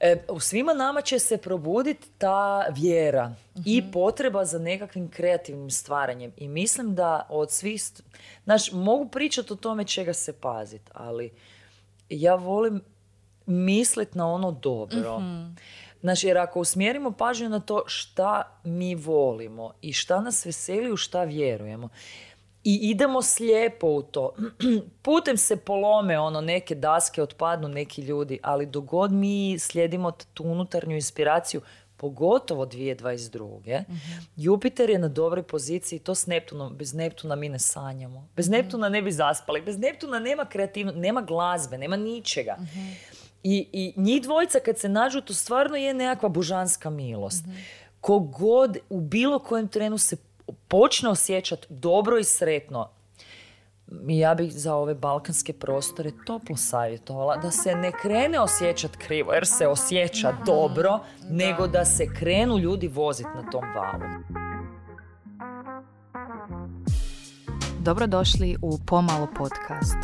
E, u svima nama će se probuditi ta vjera i Mhm. potreba za nekakvim kreativnim stvaranjem. I mislim da od svih... st- Znaš, mogu pričati o tome čega se paziti, ali ja volim misliti na ono dobro. Znači, jer ako usmjerimo pažnju na to šta mi volimo i šta nas veseli, u šta vjerujemo, i idemo slijepo u to. Putem se polome, ono, neke daske otpadnu neki ljudi, ali dogod mi slijedimo tu unutarnju inspiraciju, pogotovo 2022. Jupiter je na dobroj poziciji, to s Neptunom, bez Neptuna mi ne sanjamo. Bez Neptuna ne bi zaspali, bez Neptuna nema kreativno, nema glazbe, nema ničega. I, I njih dvojica kad se nađu, to stvarno je nekakva božanska milost. Kogod u bilo kojem trenu se počne osjećati dobro i sretno, ja bih za ove balkanske prostore toplo savjetovala da se ne krene osjećati krivo, jer se osjeća dobro, nego da se krenu ljudi voziti na tom valu. Dobrodošli u Pomalo podcast.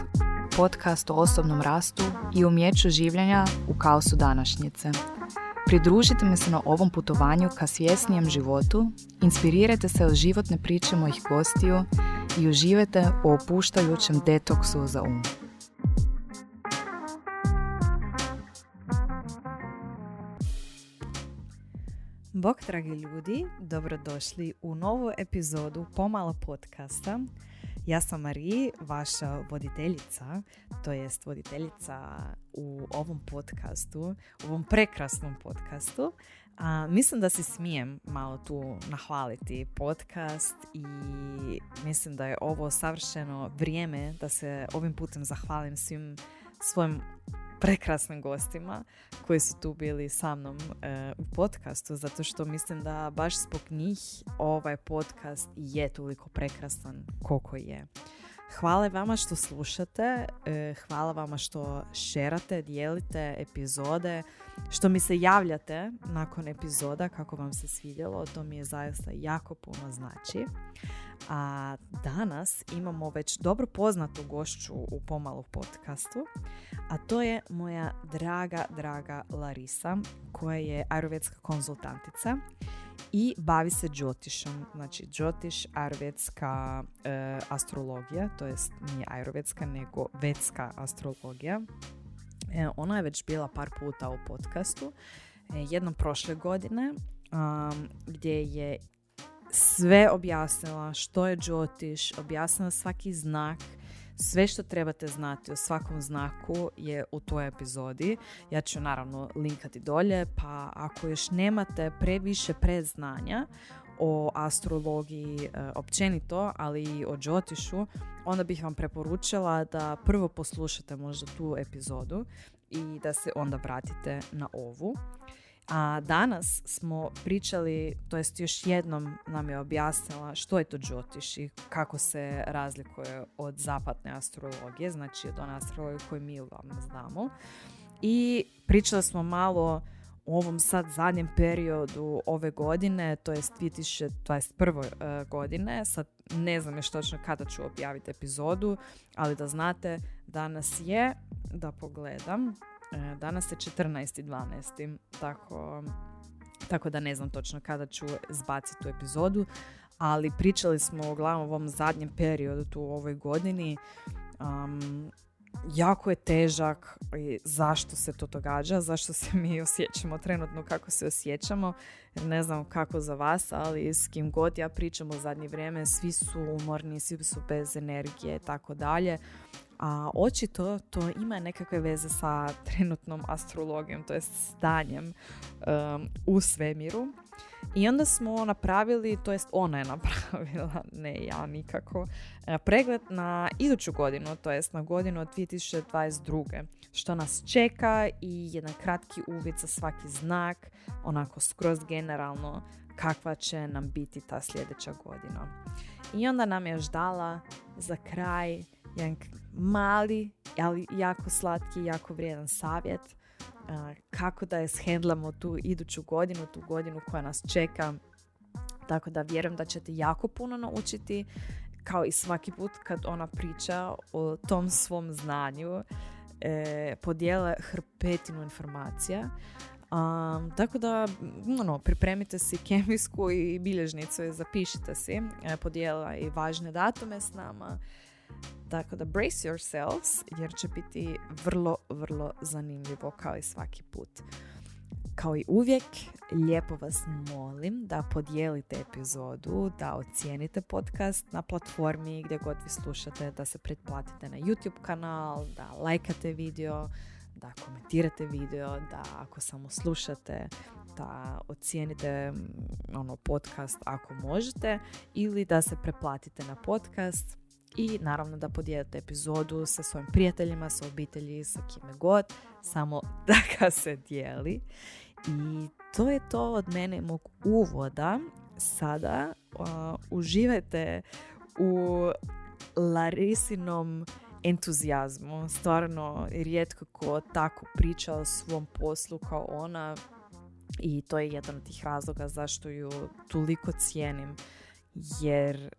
Podcast o osobnom rastu i umjeću življenja u kaosu današnjice. Pridružite mi se na ovom putovanju ka svjesnijem životu, inspirirajte se od životne priče mojih gostiju i uživajte u opuštajućem detoksu za um. Bog, dragi ljudi, dobrodošli u novu epizodu Pomalo podcasta. Ja sam Mariji, vaša voditeljica, to jest voditeljica u ovom podcastu, u ovom prekrasnom podcastu. A, mislim da si smijem malo tu nahvaliti podcast i mislim da je ovo savršeno vrijeme da se ovim putem zahvalim svim svojim prekrasnim gostima koji su tu bili sa mnom e, u podcastu, zato što mislim da baš zbog njih ovaj podcast je toliko prekrasan koliko je. Hvala vama što slušate, e, hvala vama što šerate, dijelite epizode, što mi se javljate nakon epizoda kako vam se svidjelo, to mi je zaista jako puno znači. A danas imamo već dobro poznatu gošću u Pomalu podcastu, a to je moja draga, draga Larisa, koja je ayurvedska konzultantica i bavi se džotišom. Znači, džotiš, ayurvedska e, astrologija, to jest nije ayurvedska, nego vedska astrologija. E, ona je već bila par puta u podcastu, e, jednom prošle godine, um, gdje je sve objasnila što je džotiš, objasnila svaki znak, sve što trebate znati o svakom znaku je u toj epizodi. Ja ću naravno linkati dolje, pa ako još nemate previše predznanja o astrologiji e, općenito, ali i o džotišu, onda bih vam preporučila da prvo poslušate možda tu epizodu i da se onda vratite na ovu. A danas smo pričali, to jest još jednom nam je objasnila što je to džotiš i kako se razlikuje od zapadne astrologije, znači od one astrologije koju mi vam znamo. I pričali smo malo u ovom sad zadnjem periodu ove godine, to jest 2021. e, godine, sad ne znam još točno kada ću objaviti epizodu, ali da znate, danas je, da pogledam, danas je 14.12. Tako, tako da ne znam točno kada ću zbaciti tu epizodu, ali pričali smo uglavnom o ovom zadnjem periodu tu u ovoj godini. Um, jako je težak i zašto se to događa, zašto se mi osjećamo trenutno kako se osjećamo. Ne znam kako za vas, ali s kim god ja pričam u zadnje vrijeme, svi su umorni, svi su bez energije i tako dalje. A očito to ima nekakve veze sa trenutnom astrologijom, to je stanjem um, u svemiru. I onda smo napravili, to jest ona je napravila, ne ja nikako, e, pregled na iduću godinu, to jest na godinu od 2022. Što nas čeka i jedan kratki uvid za svaki znak, onako skroz generalno kakva će nam biti ta sljedeća godina. I onda nam je još dala za kraj jedan mali, ali jako slatki, jako vrijedan savjet kako da je shendlamo tu iduću godinu, tu godinu koja nas čeka. Tako da vjerujem da ćete jako puno naučiti, kao i svaki put kad ona priča o tom svom znanju, e, podijele hrpetinu informacija. Um, tako da, ono, pripremite si kemijsku i bilježnicu i zapišite si. E, podijela i važne datume s nama. Tako da brace yourselves jer će biti vrlo, vrlo zanimljivo kao i svaki put. Kao i uvijek, lijepo vas molim da podijelite epizodu, da ocijenite podcast na platformi gdje god vi slušate, da se pretplatite na YouTube kanal, da lajkate video, da komentirate video, da ako samo slušate, da ocijenite mm, ono podcast ako možete ili da se preplatite na podcast i naravno da podijelite epizodu sa svojim prijateljima, sa obitelji, sa kime god, samo da ga se dijeli. I to je to od mene mog uvoda. Sada uživajte u Larisinom entuzijazmu. Stvarno, rijetko ko tako priča o svom poslu kao ona i to je jedan od tih razloga zašto ju toliko cijenim jer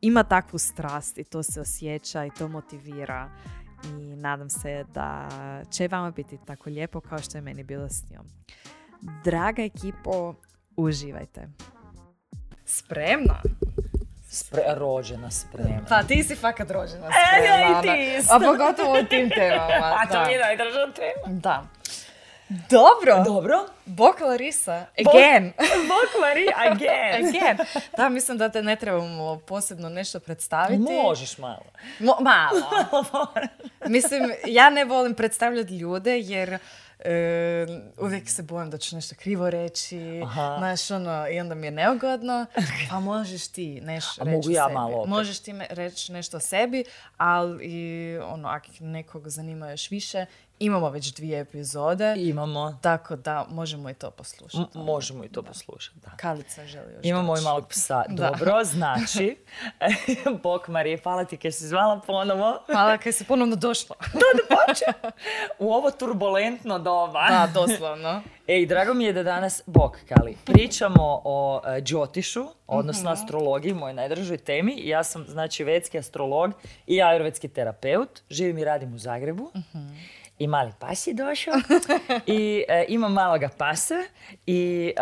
ima takvu strast i to se osjeća i to motivira i nadam se da će vama biti tako lijepo kao što je meni bilo s njom. Draga ekipo, uživajte. Spremna? Spre, rođena spremna. Pa ti si fakat rođena spremna. E, i ti isto. A pogotovo u tim temama. A to mi je najdraža tema. Da. Dobro. Dobro. Bok Larisa. Again. Bok Marie again. again. Da, mislim da te ne trebamo posebno nešto predstaviti. Možeš malo. malo. mislim, ja ne volim predstavljati ljude jer E, uvijek se bojim da ću nešto krivo reći, znaš, ono, i onda mi je neugodno, pa možeš ti nešto reći mogu ja sebi. malo Možeš ti reći nešto o sebi, ali ono, ako nekog zanima još više, Imamo već dvije epizode. Imamo. Tako da možemo i to poslušati. možemo i to poslušati, da. Kalica želi još Imamo i malog psa. Dobro, znači, Bok Marije, hvala ti kaj si zvala ponovo. Hvala kaj si ponovno došla. da, U ovo turbulentno doba. Da, doslovno. Ej, drago mi je da danas, Bok Kali, pričamo o uh, Džotišu, odnosno mhm. astrologiji, mojoj najdražoj temi. Ja sam, znači, vedski astrolog i ajurvedski terapeut. Živim i radim u Zagrebu. uh i mali pas je došao i e, ima maloga pasa i...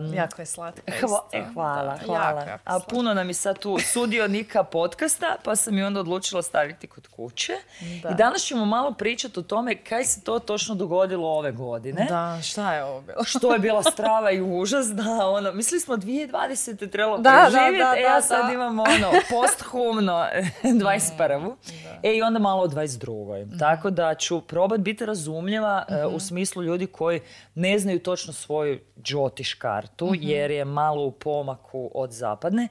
Um, jako je slatko. E, hvala, hvala. A puno nam je sad tu sudionika podcasta, pa sam i onda odlučila staviti kod kuće. I danas ćemo malo pričati o tome kaj se to točno dogodilo ove godine. Da, šta je ovo bilo? Što je bila strava i užas, da, ono, mislili smo 2020. trebalo da, preživjeti, da, da, e, ja sad imam ono, posthumno 21. E, i onda malo o 22. Mm. Tako da ću probati biti razumljiva e, u mhm. smislu ljudi koji ne znaju točno svoju džotiš kartu mhm. jer je malo u pomaku od zapadne.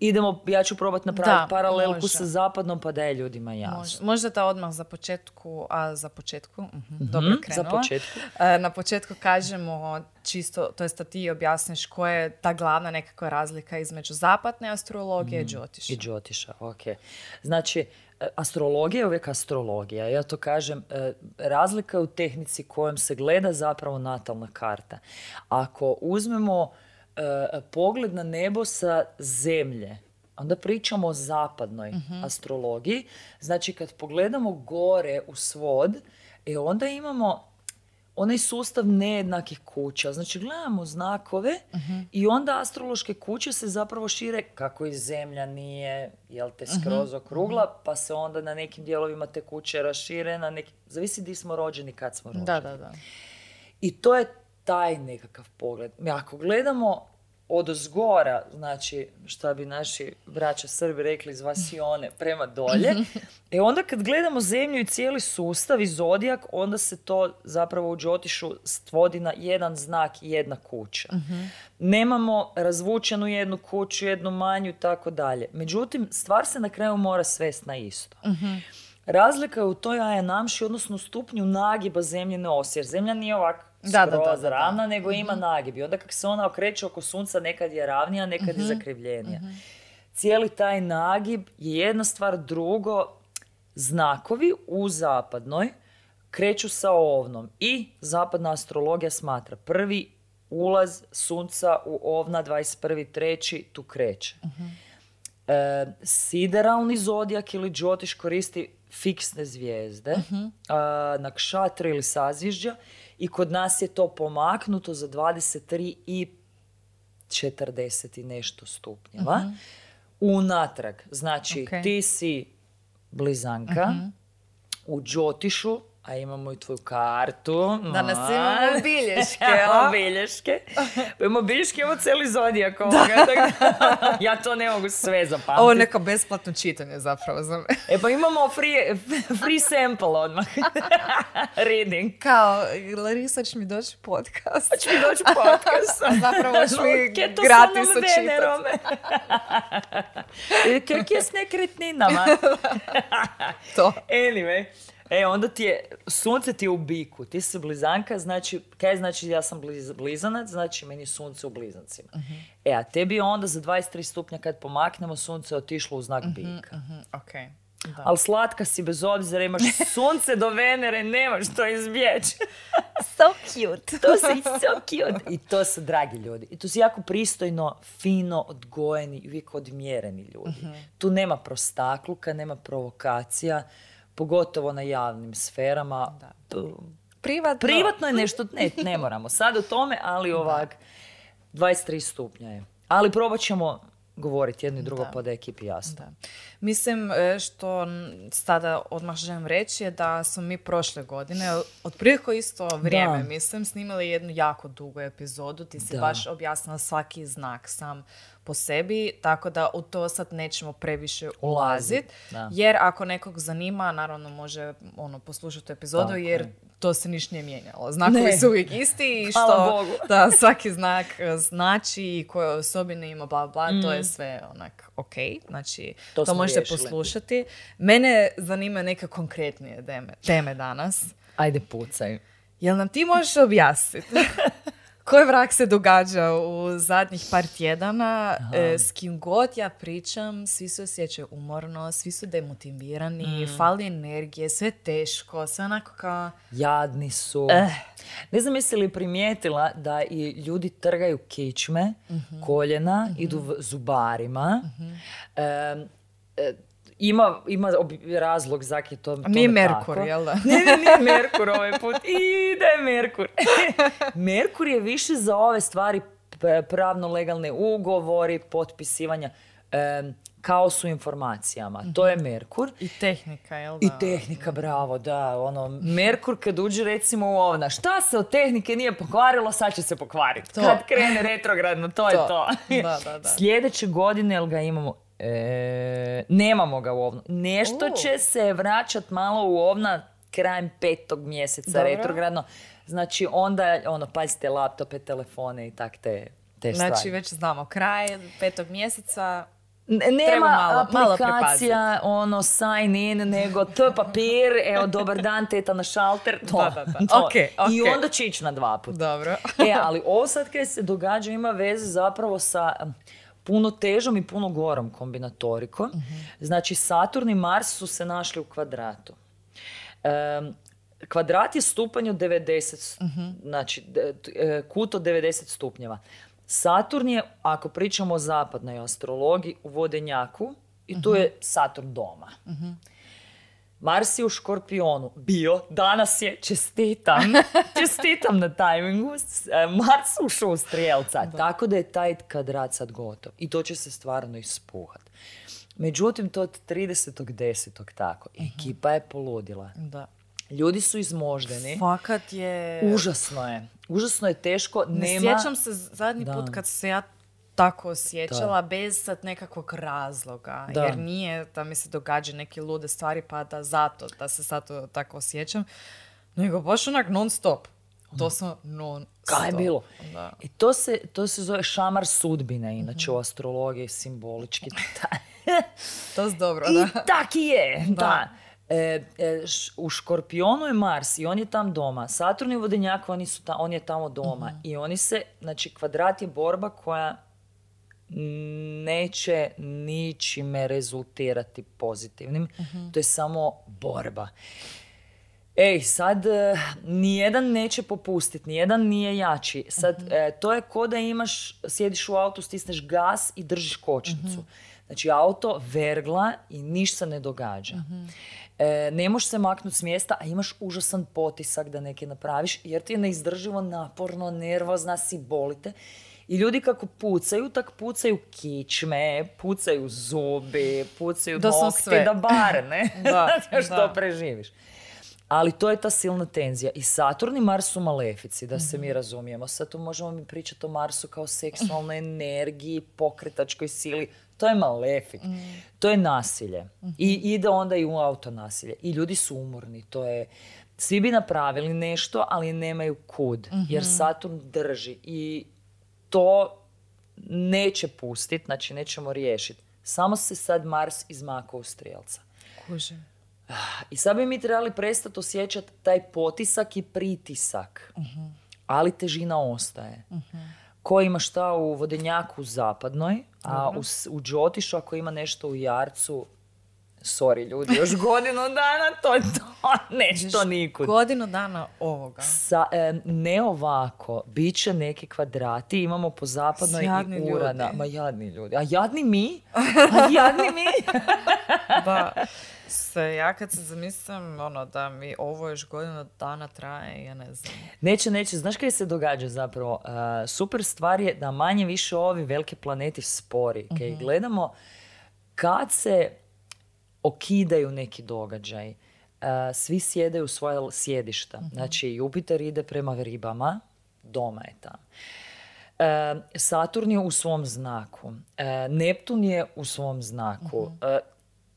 Idemo, ja ću probati napraviti paralelku sa zapadnom pa da je ljudima jasno. Možda ta odmah za početku, a za početku, uh dobro Za početku. E, na početku kažemo čisto, to jest da ti objasniš koja je ta glavna nekakva razlika između zapadne astrologije i džotiša. I džotiša, ok. Znači, astrologija je uvijek astrologija. Ja to kažem, e, razlika je u tehnici kojom se gleda zapravo natalna karta. Ako uzmemo e, pogled na nebo sa zemlje, onda pričamo o zapadnoj mhm. astrologiji. Znači kad pogledamo gore u svod, e onda imamo onaj sustav nejednakih kuća. Znači gledamo znakove mhm. i onda astrološke kuće se zapravo šire kako i zemlja nije jel te mhm. skroz okrugla, pa se onda na nekim dijelovima te kuće rašire, na neki, zavisi di smo rođeni, kad smo rođeni. Da, da, da. I to je taj nekakav pogled. Mi ako gledamo od zgora, znači šta bi naši braća Srbi rekli iz Vasione prema dolje. E onda kad gledamo zemlju i cijeli sustav i zodijak, onda se to zapravo u Džotišu stvodi na jedan znak i jedna kuća. Nemamo razvučenu jednu kuću, jednu manju i tako dalje. Međutim, stvar se na kraju mora svesti na isto. Razlika je u toj ajanamši, odnosno stupnju nagiba zemljene osi, jer zemlja nije ovak da, skroz da, ravna, nego ima mhm. nagib. I onda kako se ona okreće oko sunca, nekad je ravnija, nekad je mhm. zakrivljenija. Mhm. Cijeli taj nagib je jedna stvar, drugo, znakovi u zapadnoj kreću sa ovnom i zapadna astrologija smatra prvi ulaz sunca u ovna 21.3. tu kreće. E, sideralni zodijak ili džotiš koristi fiksne zvijezde, uh-huh. na kšatre ili sazvježđa i kod nas je to pomaknuto za 23 i 40 i nešto stupnjeva. Unatrag, znači Ok. ti si blizanka u Džotišu, a imamo i tvoju kartu. Danas imamo bilješke, Imamo bilješke. Pa imamo bilješke, imamo cijeli zodijak ovoga. da ja to ne mogu sve zapamtiti. Ovo je neko besplatno čitanje zapravo za me. E pa imamo free, free sample odmah. Reading. Kao, Larisa će mi doći podcast. Će mi doći podcast. A zapravo ćeš mi gratis sa mnom očitat. Venerom? Kak je s nekretninama? To. Anyway. E, onda ti je, sunce ti je u biku, ti si blizanka, znači, kaj znači ja sam bliz, blizanac, znači meni sunce u blizancima. E, a tebi je onda za 23 stupnja kad pomaknemo, sunce otišlo u znak bika. Mhm, ok. Da. Ali slatka si bez obzira, imaš sunce do Venere, nemaš to izbjeći. So cute. To su so cute. I to su dragi ljudi. I tu su jako pristojno, fino, odgojeni i uvijek odmjereni ljudi. Tu nema prostakluka, nema provokacija, pogotovo na javnim sferama. Privatno. Privatno je nešto, ne, ne moramo sad o tome, ali ovak, 23 stupnja je. Ali probat ćemo govoriti jedno i drugo pa da je ekipi jasno. Da. Mislim, e, što sada odmah želim reći je da smo mi prošle godine, otprilike isto vrijeme, Da. mislim, snimali jednu jako dugu epizodu. Ti si Da. baš objasnila svaki znak sam po sebi, tako da u to sad nećemo previše ulazit. da. Jer ako nekog zanima, naravno može ono, poslušati epizodu, Tako jer je. to se ništa nije mijenjalo. Znakovi Ne. su uvijek isti i što Bogu. da svaki znak e, znači i koje osobine ima, bla, bla, to je sve onak ok. Znači, To to, možete riješili. poslušati. Mene zanimaju neke konkretnije teme, teme danas. Ajde pucaj. Jel nam ti možeš objasniti koji vrak se događa u zadnjih par tjedana, e, s kim god ja pričam, svi se osjećaju umorno, svi su demotivirani, Mm. fali energije, sve teško, sve onako kao... Jadni su. Eh. Ne znam jesi li primijetila da i ljudi trgaju kičme, Mhm. koljena, idu v- zubarima. Em, e, ima, ima razlog zak je to, tome Nije Merkur, tako. jel da? Ne, ne, nije Merkur ovaj put. Ide Merkur. Merkur je više za ove stvari p- pravno legalne ugovori, potpisivanja, em, kaos u informacijama. To je Merkur. I tehnika, jel da? I tehnika, bravo, da, ono, Merkur kad uđe recimo u ovna, šta se od tehnike nije pokvarilo, sad će se pokvariti. To. Kad krene retrogradno, to, je To. to. Da, da, da. Sljedeće godine, jel ga imamo, e, nemamo ga u ovnu. Nešto će se vraćat malo u ovna krajem petog mjeseca Dobro. retrogradno. Znači onda, ono, pazite, laptope, telefone i tak te, te Znači, stvari. već znamo, kraj petog mjeseca, Nema malo- malo aplikacija, ono, sign in, nego to je papir, evo, dobar dan, teta na šalter, to. Da, da, da. to. I onda će ići na dva puta. dobro. E, ali ovo sad kaj se događa ima veze zapravo sa puno težom i puno gorom kombinatorikom. Znači, Saturn i Mars su se našli u kvadratu. Em, kvadrat je stupanj od 90, znači d- t- e, kut od 90 stupnjeva. Saturn je, ako pričamo o zapadnoj astrologiji, u vodenjaku i tu je Saturn doma. Mars je u Škorpionu bio, danas je, čestitam, čestitam na tajmingu, e, Mars u Strijelca, tako da je taj kvadrat sad gotov i to će se stvarno ispuhat. Međutim, to od 30.10. tako, ekipa je poludila. Da. Ljudi su izmoždeni. Fakat je... Užasno je. Užasno je teško. Ne Nema... sjećam se zadnji Da. put kad se ja tako osjećala bez sad nekakvog razloga. Da. Jer nije da mi se događa neke lude stvari pa da zato da se sad tako osjećam. Nego baš onak non stop. To sam non stop. Kaj je bilo? Da. I to se, to se zove šamar sudbine, inače u astrologiji simbolički. To je dobro, I da. tak i je, da. Da. E, e, š- u Škorpionu je Mars i on je tam doma. Saturn je vodenjak, oni su ta- on je tamo doma. I oni se, znači kvadrat je borba koja neće ničime rezultirati pozitivnim. To je samo borba. Ej, sad e, nijedan neće popustiti, nijedan nije jači. Sad, e, to je ko da imaš, sjediš u autu, stisneš gas i držiš kočnicu. Znači, auto vergla i ništa se ne događa. E, ne možeš se maknuti s mjesta, a imaš užasan potisak da neke napraviš, jer ti je neizdrživo naporno, nervozna si, bolite. I ljudi kako pucaju, tak pucaju kičme, pucaju zubi, pucaju Doslovno nokti, da bar, ne? Da, još da. to preživiš. Ali to je ta silna tenzija. I Saturn i Mars su malefici, da se mi razumijemo. Sad tu možemo mi pričati o Marsu kao seksualnoj energiji, pokretačkoj sili. To je malefik. To je nasilje. I ide onda i u auto nasilje. I ljudi su umorni. To je... Svi bi napravili nešto, ali nemaju kud. Jer Saturn drži. I to neće pustiti, znači nećemo riješiti. Samo se sad Mars izmakao u strijelca. Kužim. I sad bi mi trebali prestati osjećati taj potisak i pritisak. Ali težina ostaje. Ko ima šta u vodenjaku zapadnoj, a u, u Džotišu ako ima nešto u Jarcu, sorry ljudi, još godinu dana to je to, neće to nikud. Godinu dana ovoga. Sa, e, ne ovako, bit će neki kvadrati, imamo po zapadnoj Jadni i urana. ljudi. Ma jadni ljudi. A jadni mi? A jadni mi? Da, se, ja kad se zamislim ono, da mi ovo još godinu dana traje, ja ne znam. Neće, neće. Znaš kaj se događa zapravo? Uh, super stvar je da manje više ovi veliki planeti spori. Kaj Mhm. gledamo kad se okidaju neki događaj, uh, svi sjedaju u svoja l- sjedišta. Mhm. Znači, Jupiter ide prema ribama, doma je tamo. Uh, Saturn je u svom znaku. Uh, Neptun je u svom znaku. Uh,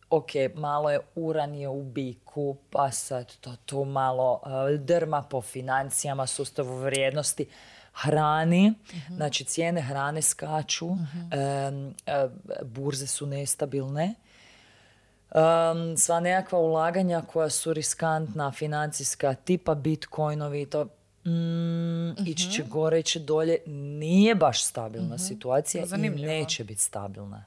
ok, malo je Uran je u biku, pa sad to tu malo drma po financijama, sustavu vrijednosti, hrani, znači cijene hrane skaču, um, uh, burze su nestabilne. Um, sva nekakva ulaganja koja su riskantna, financijska, tipa bitcoinovi, to mm, ići će gore, ići dolje, nije baš stabilna situacija i neće biti stabilna.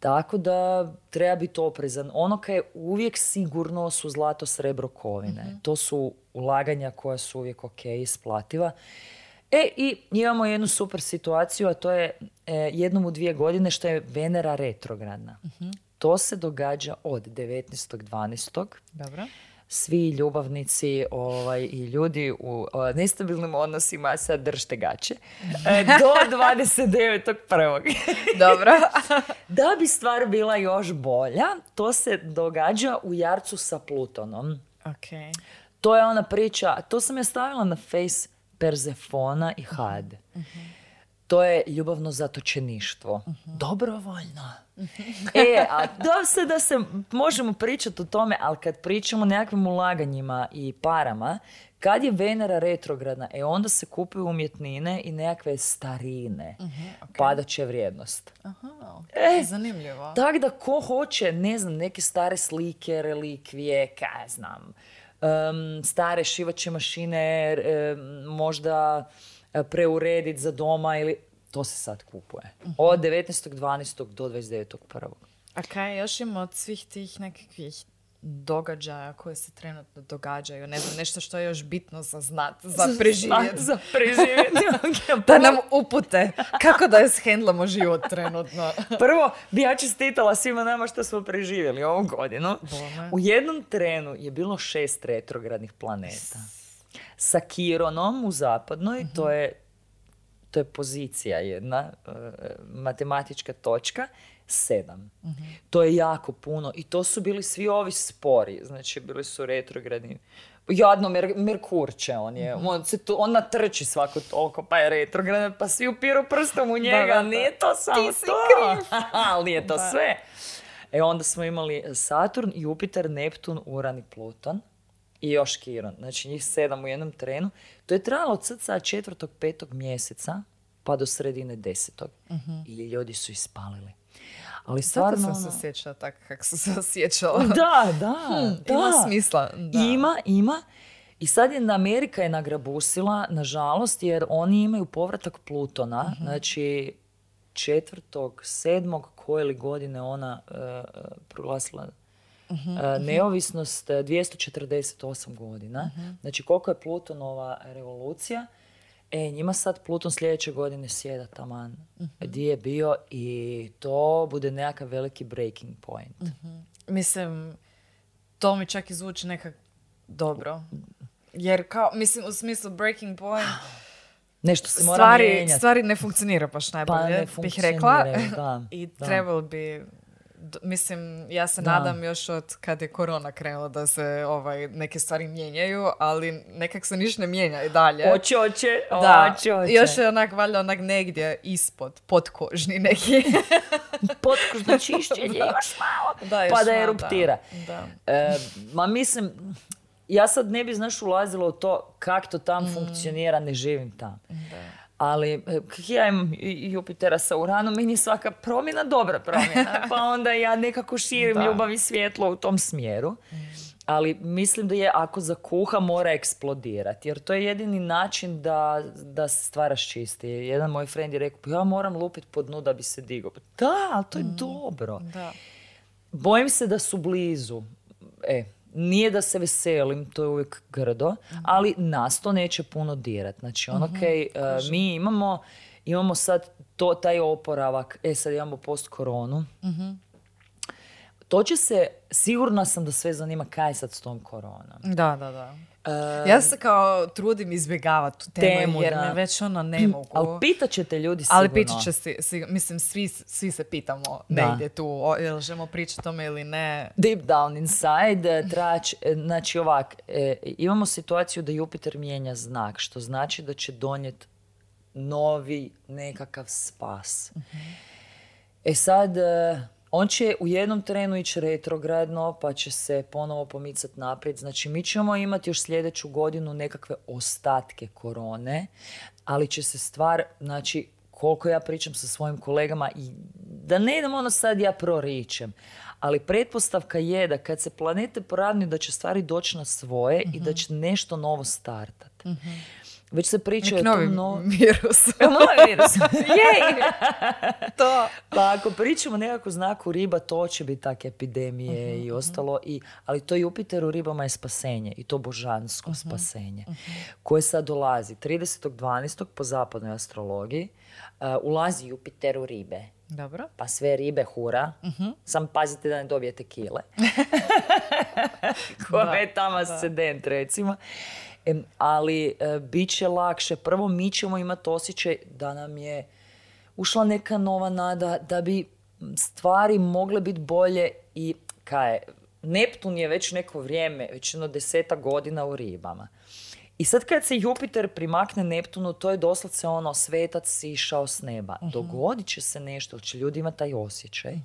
Tako da treba biti oprezan. Ono kaj je uvijek sigurno su zlato, srebro, kovine. To su ulaganja koja su uvijek ok, isplativa. E i imamo jednu super situaciju, a to je e, jednom u dvije godine što je Venera retrogradna. To se događa od 19.12. Dobro. Svi ljubavnici ovaj, i ljudi u o, nestabilnim odnosima sad držte gaće. E, do 29.1. Dobro. Da bi stvar bila još bolja, to se događa u Jarcu sa Plutonom. ok. To je ona priča, to sam ja stavila na face Perzefona i Had. To je ljubavno zatočeništvo. Dobrovoljno. e, a da se da se možemo pričati o tome, ali kad pričamo o nekakvim ulaganjima i parama, kad je Venera retrogradna, e onda se kupuju umjetnine i nekakve starine. Padat će vrijednost. Aha, E, zanimljivo. Tako da ko hoće, ne znam, neke stare slike, relikvije, kaj znam, stare šivaće mašine, em, možda e, preuredit za doma ili... To se sad kupuje. Od 19.12. do 29.1. A kaj još ima od svih tih nekakvih događaja koje se trenutno događaju? Ne znam, nešto što je još bitno za znat, za preživjeti. Za preživjeti. ok. Da nam upute kako da shendlamo život trenutno. Prvo bi ja čestitala svima nama što smo preživjeli ovu godinu. Bome. U jednom trenu je bilo šest retrogradnih planeta. Sa Kironom u zapadnoj, to je to je pozicija jedna, e, matematička točka, sedam. To je jako puno i to su bili svi ovi spori, znači bili su retrogradni. Jadno, Mer- Merkur će on je, on, se tu, on natrči svako toliko, pa je retrogradan, pa svi upiru prstom u njega, da, da. nije to samo to, ali nije to Da. sve. E onda smo imali Saturn, Jupiter, Neptun, Uran i Pluton i još Kiron. Znači njih sedam u jednom trenu. To je trajalo od srca četvrtog, petog mjeseca pa do sredine desetog. I ljudi su ispalili. Ali Zato stvarno... sam ono- se osjećala tako kako sam se osjećala. Da, da, da. Ima smisla. Da. Ima, ima. I sad je Amerika je nagrabusila, nažalost, jer oni imaju povratak Plutona. Mhm. Znači, četvrtog, sedmog, koje li godine ona e, proglasila E, neovisnost, e, 248 godina. Mhm. Znači, koliko je Plutonova revolucija, E, njima sad Pluton sljedeće godine sjeda taman gdje je bio i to bude nekakav veliki breaking point. Mislim, To mi čak i zvuči nekak dobro. Jer kao, mislim, u smislu breaking point, Nešto se mora stvari, mijenjati. stvari ne funkcionira baš najbolje, Pa ne bih rekla. da, I trebalo bi, mislim, ja se Da. nadam još od kad je korona krenula da se ovaj, neke stvari mijenjaju, ali nekak se ništa ne mijenja i dalje. Hoće, hoće, Da, hoće. još je onak valjda onak negdje ispod, podkožni neki. Potkožno čišćenje, još malo. da, još pa da eruptira. Da. E, ma mislim, ja sad ne bi, znaš, ulazila u to kako to tam Mm. funkcionira, ne živim tam. Ali e, ja imam Jupitera sa Uranom, meni je svaka promjena dobra promjena. Pa onda ja nekako širim Da. ljubav i svjetlo u tom smjeru. Ali mislim da je ako zakuha mora eksplodirati. Jer to je jedini način da, da se stvaraš čisti. Jedan moj friend je rekao, "Pa ja moram lupit po dnu da bi se digao. Pa Da, ali to je dobro. Da. Bojim se da su blizu. E, nije da se veselim, to je uvijek grdo, ali nas to neće puno dirat. Znači, ono, okej, e, mi imamo, imamo sad to, taj oporavak, e sad imamo post koronu. To će se, sigurna sam da sve zanima kaj je sad s tom koronom. Da, da, da. E, Ja se kao trudim izbjegavati tu temu, Temu, jer da. me već ono ne mogu. ali pitat će te ljudi sigurno. Ali pitat će se, si- mislim, svi, svi se pitamo Da. negdje tu, o, jel želimo pričati o tome ili ne. Deep down inside, e, trać, e, znači ovak, e, imamo situaciju da Jupiter mijenja znak, što znači da će donijeti novi nekakav spas. E sad, on će u jednom trenu ići retrogradno, pa će se ponovo pomicati naprijed. Znači, mi ćemo imati još sljedeću godinu nekakve ostatke korone, ali će se stvar, znači, koliko ja pričam sa svojim kolegama i da ne idem ono sad ja proričem, ali pretpostavka je da kad se planete poravnju da će stvari doći na svoje i da će nešto novo startat. Već se priča o tom novom... virus. Novi virus. Jej! to. Pa ako pričamo nekako znaku riba, to će biti tak epidemije i ostalo. I, ali to Jupiter u ribama je spasenje i to božansko spasenje koje sad dolazi 30.12. po zapadnoj astrologiji. uh, ulazi Jupiter u ribe. Dobro. Pa sve ribe hura. Sam pazite da ne dobijete kile. Koja je tamo ascendent recimo. Ali e, bit će lakše. Prvo mi ćemo imati osjećaj da nam je ušla neka nova nada, da bi stvari mogle biti bolje i kaj je, Neptun je već neko vrijeme, već jedno deseta godina u ribama. I sad kad se Jupiter primakne Neptunu, to je doslovce ono, svetac sišao s neba. Dogodit će se nešto, će ljudi imati taj osjećaj. Uh,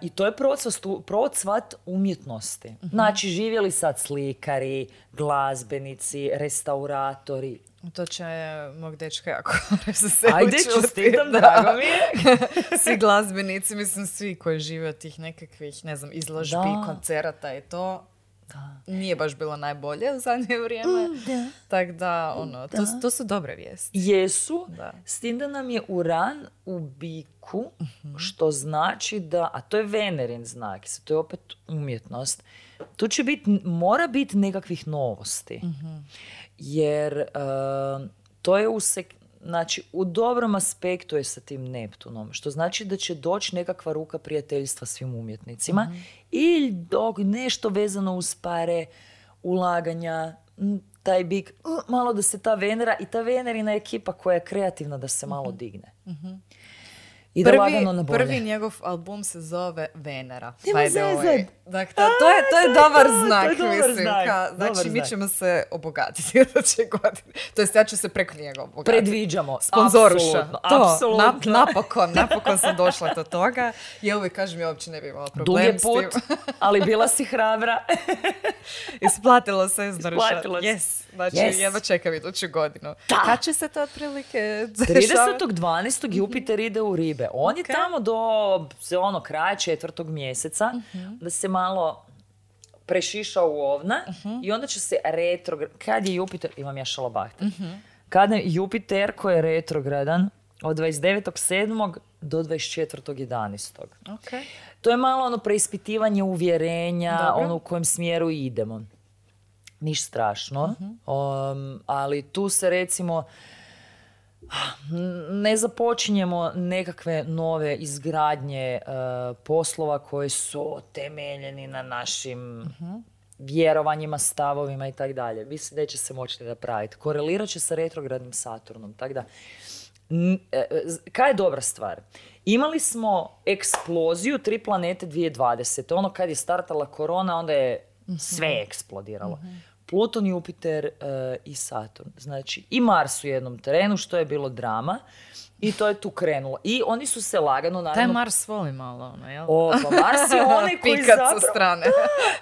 I to je procvat, procvat umjetnosti. Znači, živjeli sad slikari, glazbenici, restauratori. To će mog dečka jako se Ajde, čestitam, drago mi je. svi glazbenici, mislim svi koji žive od tih nekakvih, ne znam, izložbi, Da. koncerata i to. Nije baš bilo najbolje u zadnje vrijeme. da. Tako da, ono, to, to su dobre vijesti. Jesu, Da. s tim da nam je Uran u biku, što znači da, a to je Venerin znak, to je opet umjetnost, tu će biti, mora biti nekakvih novosti. Jer eh, to je u sek- znači u dobrom aspektu je sa tim Neptunom, što znači da će doći nekakva ruka prijateljstva svim umjetnicima i dok nešto vezano uz pare, ulaganja, taj bik, malo da se ta Venera i ta Venerina ekipa koja je kreativna da se malo digne. I da lagano na bolje. prvi njegov album se zove Venera. Nema zezat. Dakle, to je, to je dobar to je znak, dobar mislim. znak, ka- dobar znači, mi znak. ćemo se obogatiti iduće godine. To jest, ja ću se preko njega obogatiti. Predviđamo. Sponzoruša. Apsolutno, To, nap- napokon, napokon sam došla do toga. Ja uvijek kažem, ja uopće ne bi imala Dug problem je s put, tim. ali bila si hrabra. Isplatilo se Norša. Isplatilo se. Yes. Znači, Yes. jedva čekam iduću godinu. Da. Kad će se to otprilike dešavati? 30.12. Jupiter ide u ribe. On je tamo do se ono kraja četvrtog mjeseca da se malo prešiša u ovna i onda će se retrograd... Kad je Jupiter... Imam ja šalabahter. Kad je Jupiter koji je retrogradan od 29.7. do 24.11. Ok. To je malo ono preispitivanje uvjerenja, Dobro. ono u kojem smjeru idemo. Niš strašno, Mhm. Um, ali tu se recimo ne započinjemo nekakve nove izgradnje e, poslova koji su temeljeni na našim vjerovanjima, stavovima i tako dalje. Mislim, neće se moći napraviti. Korelirat će sa retrogradnim Saturnom. Tako da, n- e, e, z- kaj je dobra stvar? Imali smo eksploziju tri planete 2020. Ono kad je startala korona, onda je sve eksplodiralo. Pluton, Jupiter e, i Saturn. Znači, i Mars u jednom terenu, što je bilo drama. I to je tu krenulo. I oni su se lagano, Taj naravno... Mars voli malo, ono, jel? O, pa Mars je onaj koji zapravo... sa strane.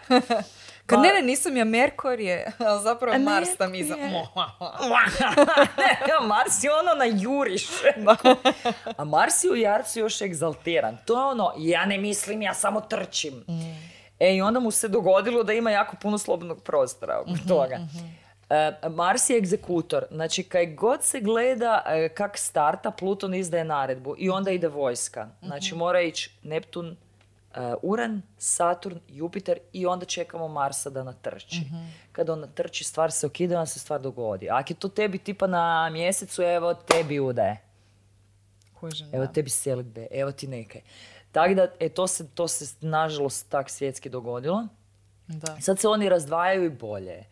Kad ne, ne, nisam ja Merkur je, ali zapravo Mars tam iza. Mars je ono na juriš. A Mars je u Jarcu još egzaltiran. To je ono, ja ne mislim, ja samo trčim. E, i onda mu se dogodilo da ima jako puno slobodnog prostora oko toga. E, Mars je egzekutor. Znači, kaj god se gleda e, kak starta, Pluton izdaje naredbu i onda ide vojska. Znači, mora ići Neptun, e, Uran, Saturn, Jupiter i onda čekamo Marsa da natrči. Kad on natrči, stvar se okida, onda se stvar dogodi. Ako je to tebi tipa na mjesecu, evo tebi udaje. Evo da. tebi selitbe, evo ti nekaj. Tako da, e, to se, to se nažalost tak svjetski dogodilo. Da. Sad se oni razdvajaju i bolje.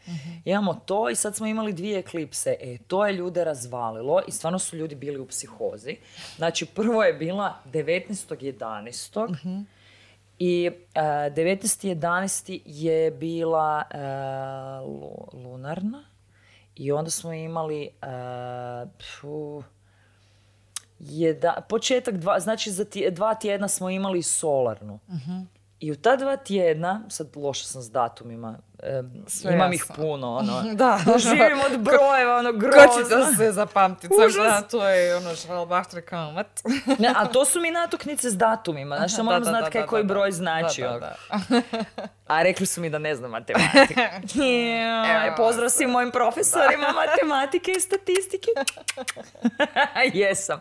Imamo to i sad smo imali dvije eklipse. E, to je ljude razvalilo i stvarno su ljudi bili u psihozi. Znači, prvo je bila 19.11. I uh, 19.11. je bila e, lu- lunarna. I onda smo imali e, pfu, jedna, početak dva, znači za tje- dva tjedna smo imali solarnu. I u ta dva tjedna, sad loša sam s datumima, Sve imam ih jasno. puno, ono. Da. Živim od brojeva, ono, Ko grozno. će to se zapamtiti? Da, to je ono šalbahtre kamat. Ne, a to su mi natuknice s datumima, znaš, moram da, da, znati kaj da, koji da, broj znači. Da, ono. da, A rekli su mi da ne znam matematiku. Evo. pozdrav svim mojim profesorima matematike i statistike. Jesam.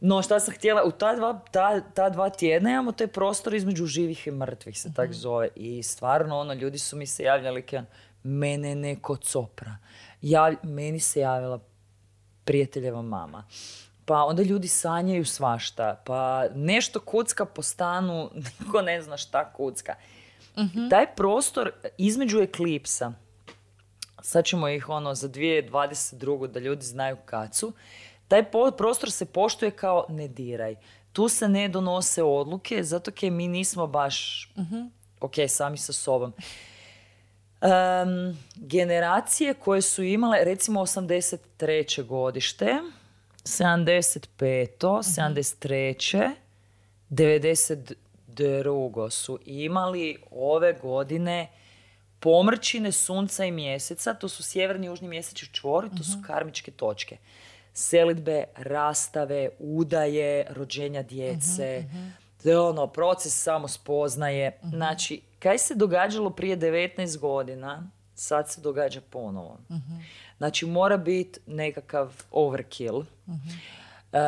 No, šta sam htjela, u ta dva, ta, ta dva tjedna imamo taj prostor između živih i mrtvih, se tak zove. I stvarno, ono, ljudi su mi se javljali kao, mene neko copra. Ja, meni se javila prijateljeva mama. Pa onda ljudi sanjaju svašta, pa nešto kucka po stanu, niko ne zna šta kucka. Taj prostor između eklipsa, sad ćemo ih ono za 2022. da ljudi znaju kad su, taj prostor se poštuje kao ne diraj. Tu se ne donose odluke, zato ke mi nismo baš ok sami sa sobom. Em, generacije koje su imale recimo 83. godište, 75. 73. 92. su imali ove godine pomrčine sunca i mjeseca, to su sjeverni i južni mjesečni čvor, to su karmičke točke. Selitbe, rastave, udaje, rođenja djece, to je ono, proces samo spoznaje. Znači, kaj se događalo prije 19 godina, sad se događa ponovo. Znači, mora biti nekakav overkill. E,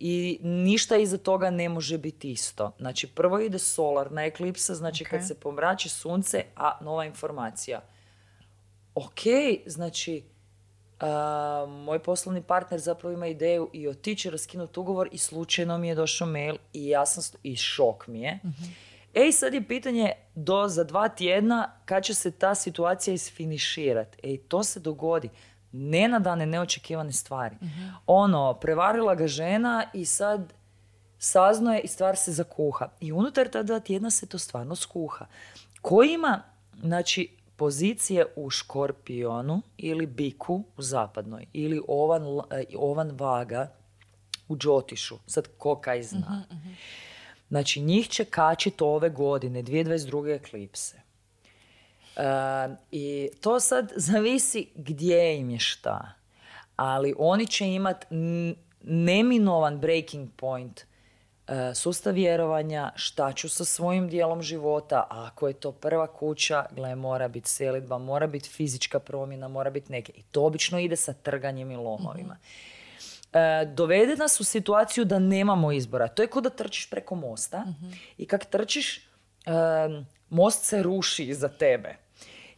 I ništa iza toga ne može biti isto. Znači, prvo ide solarna eklipsa, znači kad Ok. se pomrači sunce, a nova informacija. Ok, znači, a, moj poslovni partner zapravo ima ideju i otići raskinuti ugovor i slučajno mi je došao mail i ja sam, i šok mi je. Ej, sad je pitanje do za dva tjedna kad će se ta situacija isfiniširati. Ej, to se dogodi. Nenadane, neočekivane stvari. Ono, prevarila ga žena i sad saznaje i stvar se zakuha. I unutar ta dva tjedna se to stvarno skuha. Ko ima, znači, pozicije u škorpionu ili biku u zapadnoj ili ovan, e, ovan vaga u džotišu. Sad ko kaj zna. Znači, njih će kačiti ove godine, 2022. eklipse. E, I to sad zavisi gdje im je šta. Ali oni će imat n- neminovan breaking point sustav vjerovanja, šta ću sa svojim dijelom života, a ako je to prva kuća, gle, mora biti selitba, mora biti fizička promjena, mora biti neke. I to obično ide sa trganjem i lomovima. E, dovede nas u situaciju da nemamo izbora. To je kao da trčiš preko mosta i kak trčiš, em, most se ruši iza tebe.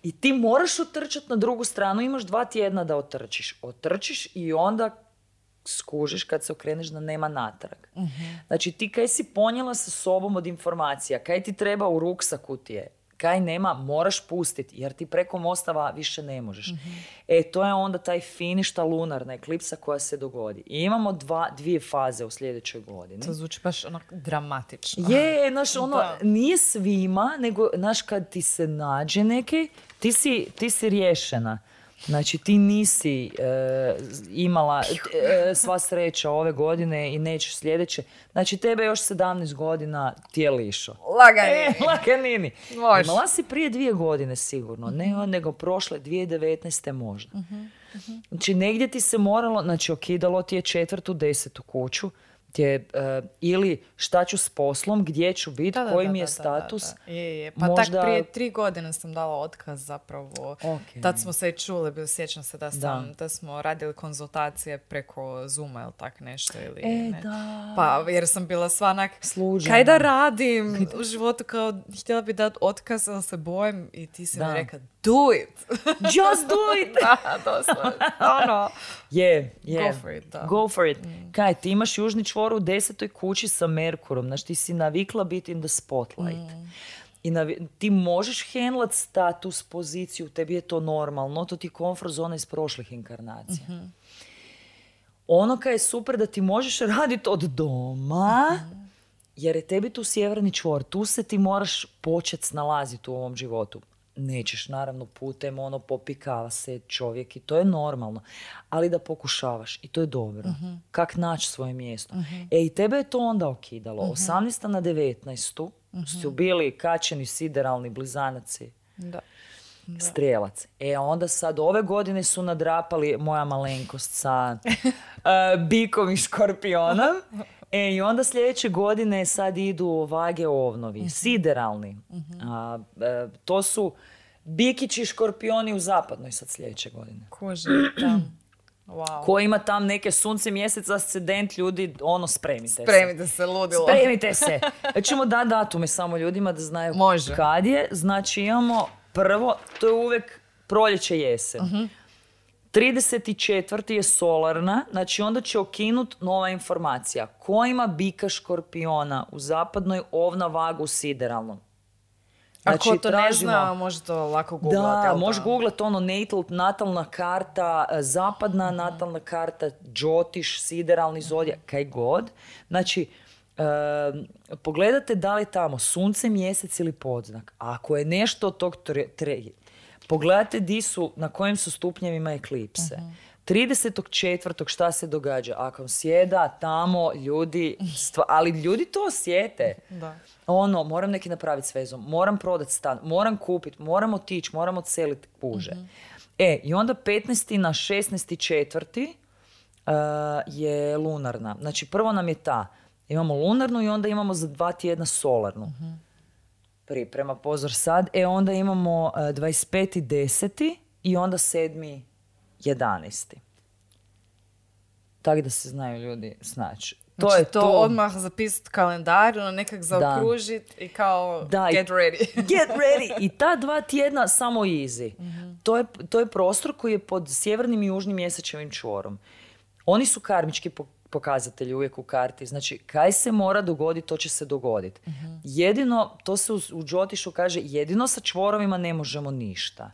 I ti moraš otrčati na drugu stranu, imaš dva tjedna da otrčiš. Otrčiš i onda skužiš kad se okreneš da nema natrag. Znači ti kaj si ponijela sa sobom od informacija, kaj ti treba u ruksaku ti je, kaj nema, moraš pustiti, jer ti preko mostava više ne možeš. E, to je onda taj finišta lunarna eklipsa koja se dogodi. I imamo dva, dvije faze u sljedećoj godini. To zvuči baš onak dramatično. Je, znaš, ono, Da. nije svima, nego, znaš, kad ti se nađe neki, ti si, ti si riješena. Znači, ti nisi e, imala e, sva sreća ove godine i nećeš sljedeće. Znači, tebe još 17 godina ti je lišo. Lagani. E, laganini. Može. Imala si prije dvije godine sigurno, ne nego prošle 2019. možda. Znači negdje ti se moralo, znači okidalo ti je četvrtu, desetu kuću, je, e, ili šta ću s poslom, gdje ću biti, Da, da, koji da, mi je da, da, status. da, da. Je, je. Pa Možda- tak prije tri godine sam dala otkaz zapravo. Ok. Tad smo se i čuli, bio sjećam se da, sam, Da. da. smo radili konzultacije preko Zooma ili tak nešto. Ili, E, ne. da. Pa jer sam bila sva onak, Sluđena. kaj da radim u životu, kao htjela bi dati otkaz, ali se bojim i ti si Da. mi rekla, do it! Just do it! da, doslovno. ono. Je, je. Go for it, da. Mm. Go for it. Kaj, ti imaš južni čvor u desetoj kući sa Merkurom, znači ti si navikla biti in the spotlight. Mm. I navi- ti možeš handlat status, poziciju, tebi je to normalno, to ti je komfort zona iz prošlih inkarnacija. Mhm. Ono kaj je super da ti možeš raditi od doma, Mhm. jer je tebi tu sjeverni čvor, tu se ti moraš početi snalaziti u ovom životu. Nećeš naravno putem ono popikava se čovjek i to je normalno, ali da pokušavaš i to je dobro. Kak naći svoje mjesto. E i tebe je to onda okidalo. 18. na 19. su bili kačeni sideralni blizanaci Da. strijelac. E onda sad ove godine su nadrapali moja malenkost sa e, bikom i škorpionom. E i onda sljedeće godine sad idu vage ovnovi, sideralni. A, e, to su bikići i škorpioni u zapadnoj sad sljedeće godine. Da. Wow. Ko ima tam neke sunce, mjesec, ascendent, ljudi, ono, spremite se. Spremite se, ludilo. Spremite se. Ćemo da datume samo ljudima da znaju Može. kad je. Znači imamo prvo, to je uvijek proljeće jesen. Mhm. 34. je solarna, znači onda će okinut nova informacija. Ko ima bika škorpiona u zapadnoj ovna vagu sideralnom? Znači, Ako to ne zna, može to lako googlati. da, jel možeš googlat ono natal, natalna karta, e, zapadna natalna karta, džotiš, sideralni zodijak, kaj god. Znači, e, pogledate da li je tamo sunce, mjesec ili podznak. Ako je nešto od tog tre, tre- pogledate di su, na kojim su stupnjevima eklipse. Mhm. 34. šta se događa? Ako sjeda tamo ljudi, stva- ali ljudi to osjete. Da. Ono, moram neki napraviti s vezom, moram prodat stan, moram kupiti, moram otići, moram odseliti puže. E, i onda 15. na 16. četvrti uh, je lunarna. Znači, prvo nam je ta. Imamo lunarnu i onda imamo za dva tjedna solarnu. Priprema, pozor sad. E, onda imamo uh, 25. 10. i onda 7. 11. Tako da se znaju ljudi snaći. To Znači, je to, to. odmah zapisati kalendar, ono nekak zaokružit i kao Da, get ready. Get ready! I ta dva tjedna samo easy. To, je, to je prostor koji je pod sjevernim i južnim mjesečevim čvorom. Oni su karmički po- pokazatelji uvijek u karti. Znači, kaj se mora dogoditi, to će se dogoditi. Jedino, to se u, u Džotišu kaže, jedino sa čvorovima ne možemo ništa.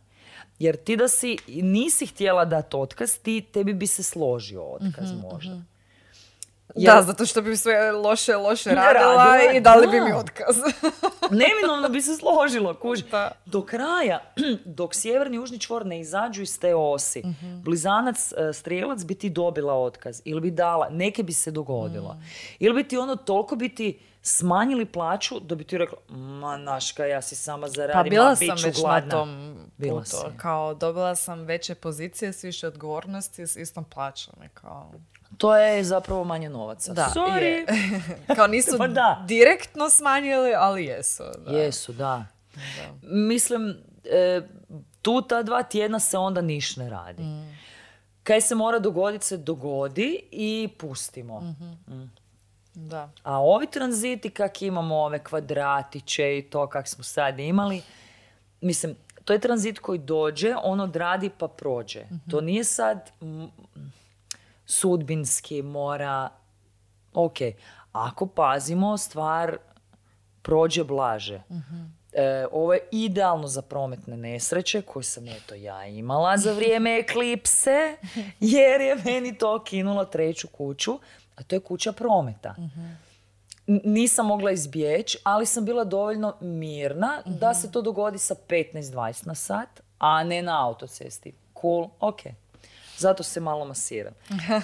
Jer ti da si nisi htjela dati otkaz, ti, tebi bi se složio otkaz možda. Jer- Da, zato što bi sve loše, loše radila, radila, i dali bi da. mi otkaz. Neminovno bi se složilo, kuži. Da. Do kraja, dok sjeverni južni čvor ne izađu iz te osi, blizanac, e, strijelac bi ti dobila otkaz ili bi dala, neke bi se dogodilo. Ili bi ti ono, toliko bi ti smanjili plaću da bi ti rekla, ma naška, ja si sama zaradim, Pa bila sam već gladna." na tom Bila putu. Kao dobila sam veće pozicije s više odgovornosti s istom plaćom. Kao... To je zapravo manje novaca. Da, Sorry. je. kao nisu Pa da. direktno smanjili, ali jesu. Da. Jesu, da. Mislim, e, tu ta dva tjedna se onda niš ne radi. Kaj se mora dogoditi se dogodi i pustimo. Da. A ovi tranziti kak imamo ove kvadratiće i to kak smo sad imali, mislim, to je tranzit koji dođe, on odradi pa prođe. To nije sad... m, sudbinski, mora... Ok, ako pazimo, stvar prođe blaže. E, ovo je idealno za prometne nesreće koje sam eto ja imala za vrijeme eklipse jer je meni to kinulo treću kuću, a to je kuća prometa. N- Nisam mogla izbjeći, ali sam bila dovoljno mirna da se to dogodi sa 15-20 na sat, a ne na autocesti. Cool, ok. Zato se malo masiram.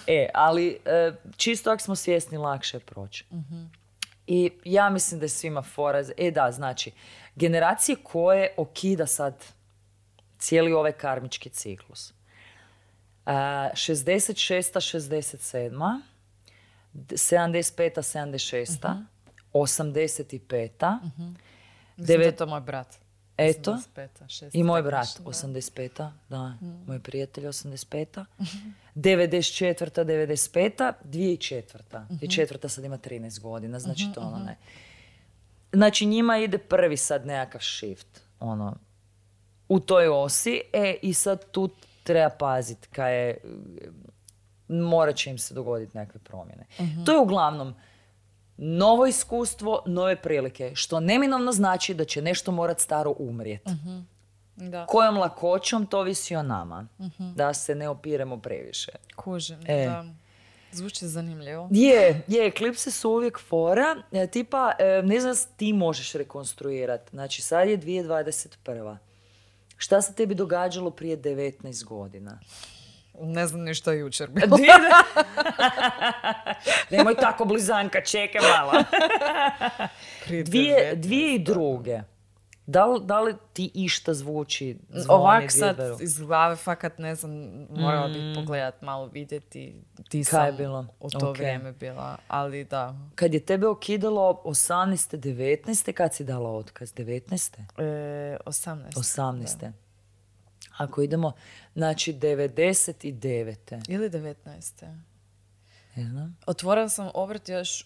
e, ali e, čisto ako smo svjesni, lakše je proći. I ja mislim da je svima fora. E da, znači, generacije koje okida sad cijeli ovaj karmički ciklus. Uh, 66. 67. d- 75. 76. 85. Mislim da je Devet- to moj brat. Eto. 85, šest, I moj brat, nešto, da. 85. Da, moj prijatelj 85. 94. 95. 2004. I četvrta sad ima 13 godina, znači to ono ne. Znači njima ide prvi sad nekakav shift, ono, u toj osi, e i sad tu treba paziti kaj je, morat će im se dogoditi nekakve promjene. To je uglavnom novo iskustvo, nove prilike, što neminovno znači da će nešto morat staro umrijeti. Da, Kojom lakoćom to visi o nama. Da se ne opiremo previše. kužim, E. da. Zvuči zanimljivo. Je, je, klipse su uvijek fora. e, Tipa, e, ne znam, ti možeš rekonstruirati. Znači, sad je 2021. Šta se tebi događalo prije 19 godina? Ne znam ni što je jučer bilo. Nemoj tako blizanka, čekaj malo. Dvije, 19, dvije i druge. Da li, da li ti išta zvuči zvoni Ovak sad dvije- iz glave fakat ne znam, morala bih pogledat malo vidjeti Mm. Kaj je bilo? u to Ok. vrijeme bila, ali da. Kad je tebe okidalo 18. 19. kad si dala otkaz? 19. E, 18. 18. Ako idemo, znači 99. Ili 19. Ne znam. Otvorila sam obrt još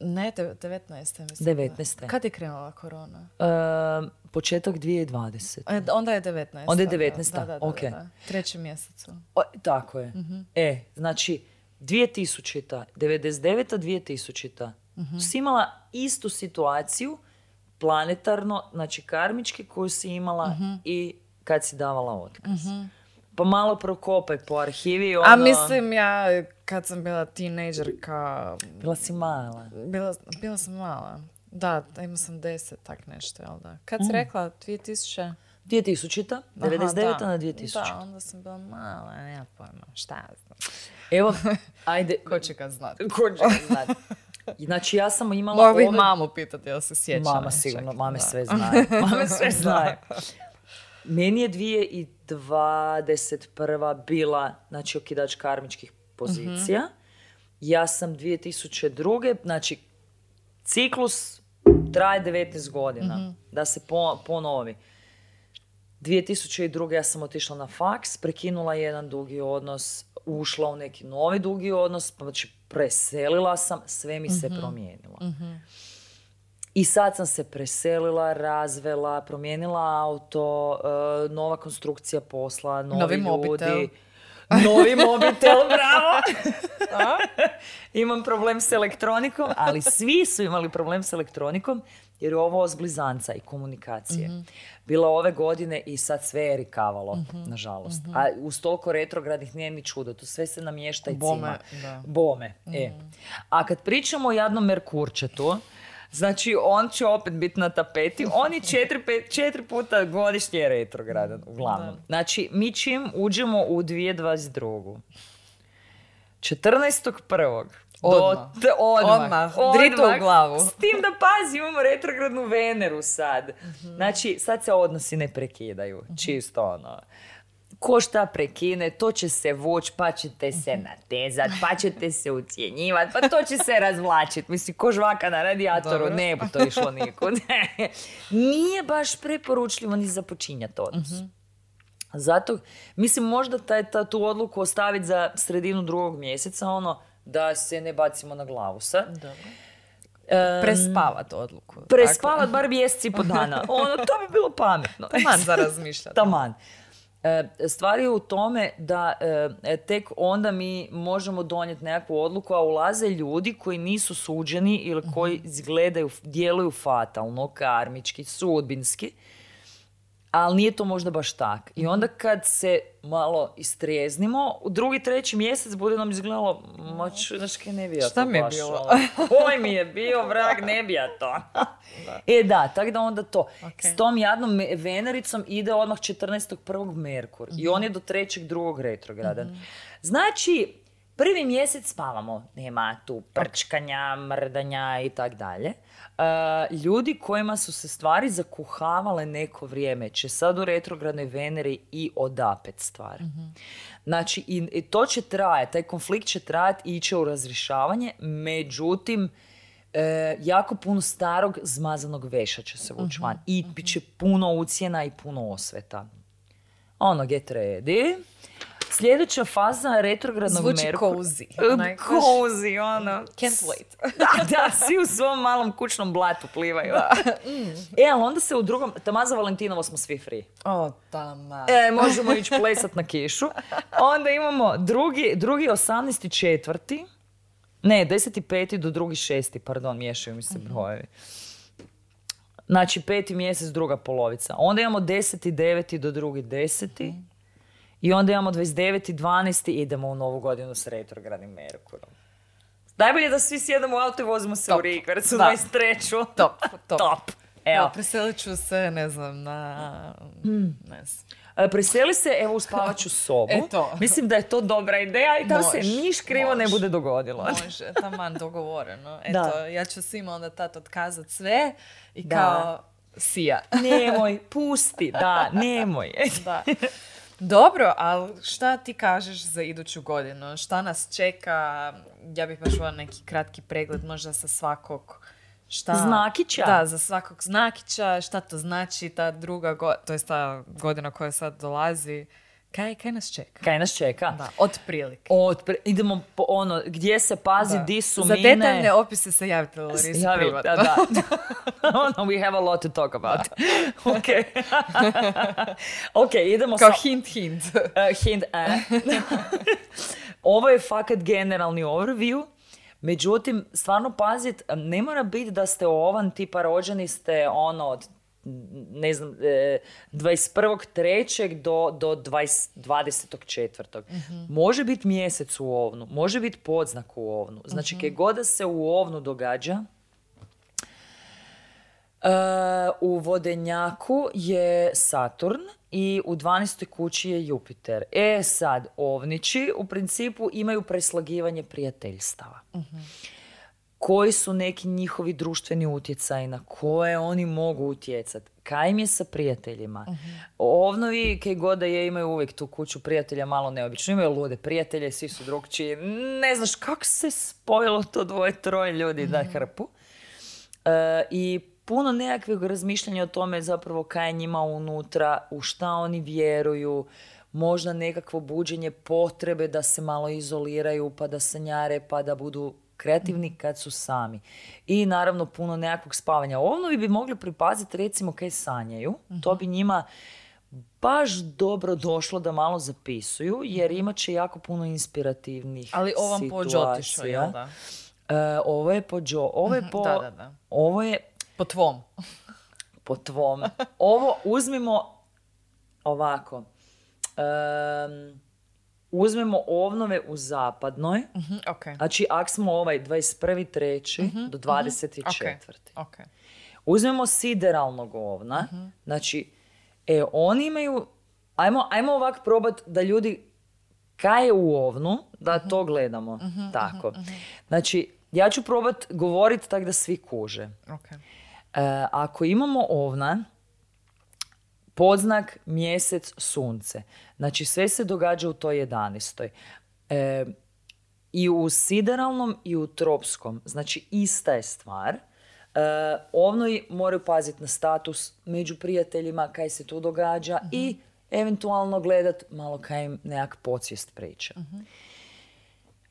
ne, te- 19. mislim. 19.. Kad je krenula korona? E, početak 2020. E, onda je 19. Onda je da, 19., Da, da, da, ok. da. Trećem mjesecu. O, tako je. E, znači 2000. 99. 2000. Si imala istu situaciju planetarno, znači karmički koju si imala i kad si davala otkaz. Pa malo prokopaj po arhivi. Ono, A mislim ja, kad sam bila tinejdžerka, Bila si mala. bila, bila sam mala. Da, imala sam 10, tak nešto, jel da? Kad si rekla 2000? 2000. Aha, 99. da. na 2000. Da, onda sam bila mala, nema pojma, šta ja znam. Evo, ajde. Ko će ga znati? Ko će ga znati? Znači ja sam imala Mogu ove- mamu pitati, jel se sjeća Mama sigurno, mame sve znaju. Mame sve znaju. Meni je 2021. bila, znači, okidač karmičkih pozicija. Ja sam 2002. Znači, ciklus traje 19 godina. Da se po, ponovi. 2002. ja sam otišla na faks, prekinula jedan dugi odnos, ušla u neki novi dugi odnos, znači preselila sam, sve mi se promijenilo. I sad sam se preselila, razvela, promijenila auto, e, nova konstrukcija posla, novi, Novi ljudi. mobitel. Novi mobitel, bravo! Imam problem s elektronikom, ali svi su imali problem s elektronikom jer je ovo zblizanca i komunikacije. Mhm. Bila ove godine i sad sve je rikavalo, Mhm. nažalost. A uz toliko retrogradnih nije ni čudo, to sve se namješta i Bome, cima. da. Bome, e. A kad pričamo o jadnom Merkurčetu, znači on će opet biti na tapeti, on je četiri, pet- četiri puta godišnje retrogradan, uglavnom. Znači, mi čim uđemo u 2022. 14.1. Odmah. Do, t- odmah. Odmah. Drito u glavu. S tim da pazi, imamo retrogradnu Veneru sad. Znači, sad se odnosi ne prekidaju. Čisto ono. Ko šta prekine, to će se vuć, pa ćete se natezat, pa ćete se ucjenjivat, pa to će se razvlačit. Mislim, ko žvaka na radijatoru, Dobro. ne bi to išlo nikud. Nije baš preporučljivo ni započinjati odnos. Zato, mislim, možda taj, ta, tu odluku ostaviti za sredinu drugog mjeseca, ono, da se ne bacimo na glavu sad. Dobro. Em, Prespavat odluku. prespavat bar mjesec i po dana. Ono, to bi bilo pametno. Taman za razmišljati. Taman. E, Stvar je u tome da e, tek onda mi možemo donijeti nekakvu odluku, a ulaze ljudi koji nisu suđeni ili koji izgledaju, djeluju fatalno, karmički, sudbinski, ali nije to možda baš tak. I onda kad se malo istreznimo, u drugi, treći mjesec bude nam izgledalo, ma znaš kaj ne bi ja Šta to mi je baš, bilo? ono, Koji mi je bio vrag, ne bi ja to. E da, tako da onda to. S tom jadnom Venericom ide odmah 14.1. Merkur. I on je do 3.2. retrogradan. Znači, prvi mjesec spavamo. Nema tu prčkanja, mrdanja i tak dalje. E, ljudi kojima su se stvari zakuhavale neko vrijeme će sad u retrogradnoj Veneri i odapet stvari. Znači, i, i to će trajati, taj konflikt će trajati i iće u razrješavanje, međutim, e, jako puno starog zmazanog veša će se vući van. I bit će puno ucijena i puno osveta. Ono, get ready. Sljedeća faza retrogradnog Zvuči Merkura. cozy. E, Cozy, ono. Can't wait. da, da, svi u svom malom kućnom blatu plivaju. e, ali onda se u drugom, tamo za Valentinovo smo svi free. O, tama. E, možemo ići plesat na kišu. Onda imamo drugi, drugi 18. četvrti. Ne, 10. peti do drugi šesti, pardon, miješaju mi se brojevi. Znači, peti mjesec, druga polovica. Onda imamo 10. deveti do drugi deseti. I onda imamo 29. 12. idemo u novu godinu s retrogradnim Merkurom. Najbolje da svi sjedemo u auto i vozimo se u Top. Rikvercu Da. 23. Top, top. Top. Evo, preselit ću se, ne znam, na... Ne znam. E, Preseli se evo u spavaću sobu. Eto. Mislim da je to dobra ideja i da se niš krivo ne može. bude dogodilo. Može, taman dogovoreno. Eto, Da. ja ću svima onda tad otkazat sve i Da. kao sija. Nemoj, pusti, da, nemoj. Da. Dobro, ali šta ti kažeš za iduću godinu? Šta nas čeka? Ja bih baš voljela neki kratki pregled možda sa svakog šta... Znakića? Da, za svakog znakića, šta to znači ta druga godina, to je ta godina koja sad dolazi. Kaj, kaj nas čeka? Kaj nas čeka? Da, otprilike. Otpre- idemo po ono, gdje se pazi, Da. di su Za mine. detaljne opise se javite Larisi Javi, privatno. da, da. ono, we have a lot to talk about. ok. ok, idemo Kao sa... hint, hint. Uh, hint, eh. Ovo je fakat generalni overview. Međutim, stvarno pazit, ne mora biti da ste ovan tipa rođeni ste ono od ne znam, e, 21.3. do, do 20, 24. Može biti mjesec u ovnu, može biti podznak u ovnu. Znači, kaj god da se u ovnu događa, E, u vodenjaku je Saturn i u 12. kući je Jupiter. E sad, ovnići u principu imaju preslagivanje prijateljstava. Koji su neki njihovi društveni utjecaji na koje oni mogu utjecati? Kaj im je sa prijateljima? Ovnovi, kaj god da je, imaju uvijek tu kuću prijatelja malo neobično. Imaju lude prijatelje, svi su drugčiji. Ne znaš kako se spojilo to dvoje, troje ljudi da hrpu. E, I puno nekakvih razmišljanja o tome zapravo kaj je njima unutra, u šta oni vjeruju, možda nekakvo buđenje potrebe da se malo izoliraju, pa da sanjare, pa da budu kreativni kad su sami. I naravno puno nekakvog spavanja. Ovnovi bi mogli pripaziti recimo kaj sanjaju. To bi njima baš dobro došlo da malo zapisuju, jer imat će jako puno inspirativnih Ali ovam po situacija. Đotišu, jel da? E, ovo je po Đo, ovo je po, Da, da, da. ovo je Po tvom. po tvom. Ovo uzmimo ovako. Em, uzmemo ovnove u zapadnoj. Mhm, ok. Znači, ak smo ovaj 21.3. do 24. Ok. Uzmemo sideralnog ovna. Znači, e, oni imaju... Ajmo, ajmo ovak probat da ljudi kaj je u ovnu, da to gledamo. Tako. Znači, ja ću probat govorit tak da svi kuže. E, ako imamo ovna, podznak, mjesec, sunce. Znači sve se događa u toj 11. E, I u sideralnom i u tropskom. Znači ista je stvar. E, ovnoji moraju paziti na status među prijateljima, kaj se tu događa i eventualno gledat malo kaj im nekak podsvijest priča.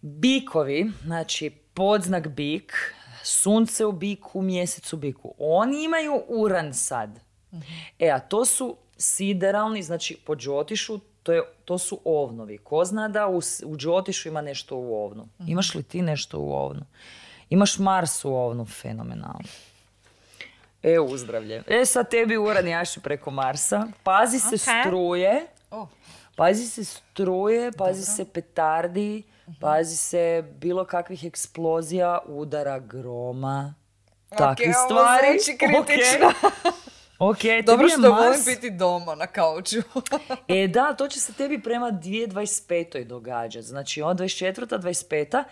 Bikovi, znači podznak bik, sunce u biku, mjesec u biku. Oni imaju uran sad. E, a to su sideralni, znači po džotišu, to, je, to su ovnovi. Ko zna da u, u džotišu ima nešto u ovnu? Imaš li ti nešto u ovnu? Imaš Mars u ovnu, fenomenalno. E, uzdravlje. E, sad tebi uran jaši preko Marsa. Pazi se Ok. struje. Pazi se struje, pazi se petardi, pazi se bilo kakvih eksplozija, udara, groma, takvih ovo stvari. zvuči kritično. Ok, Dobro što Mars- volim biti doma na kauču. E da, to će se tebi prema 2025. događati. Znači od 24. 25.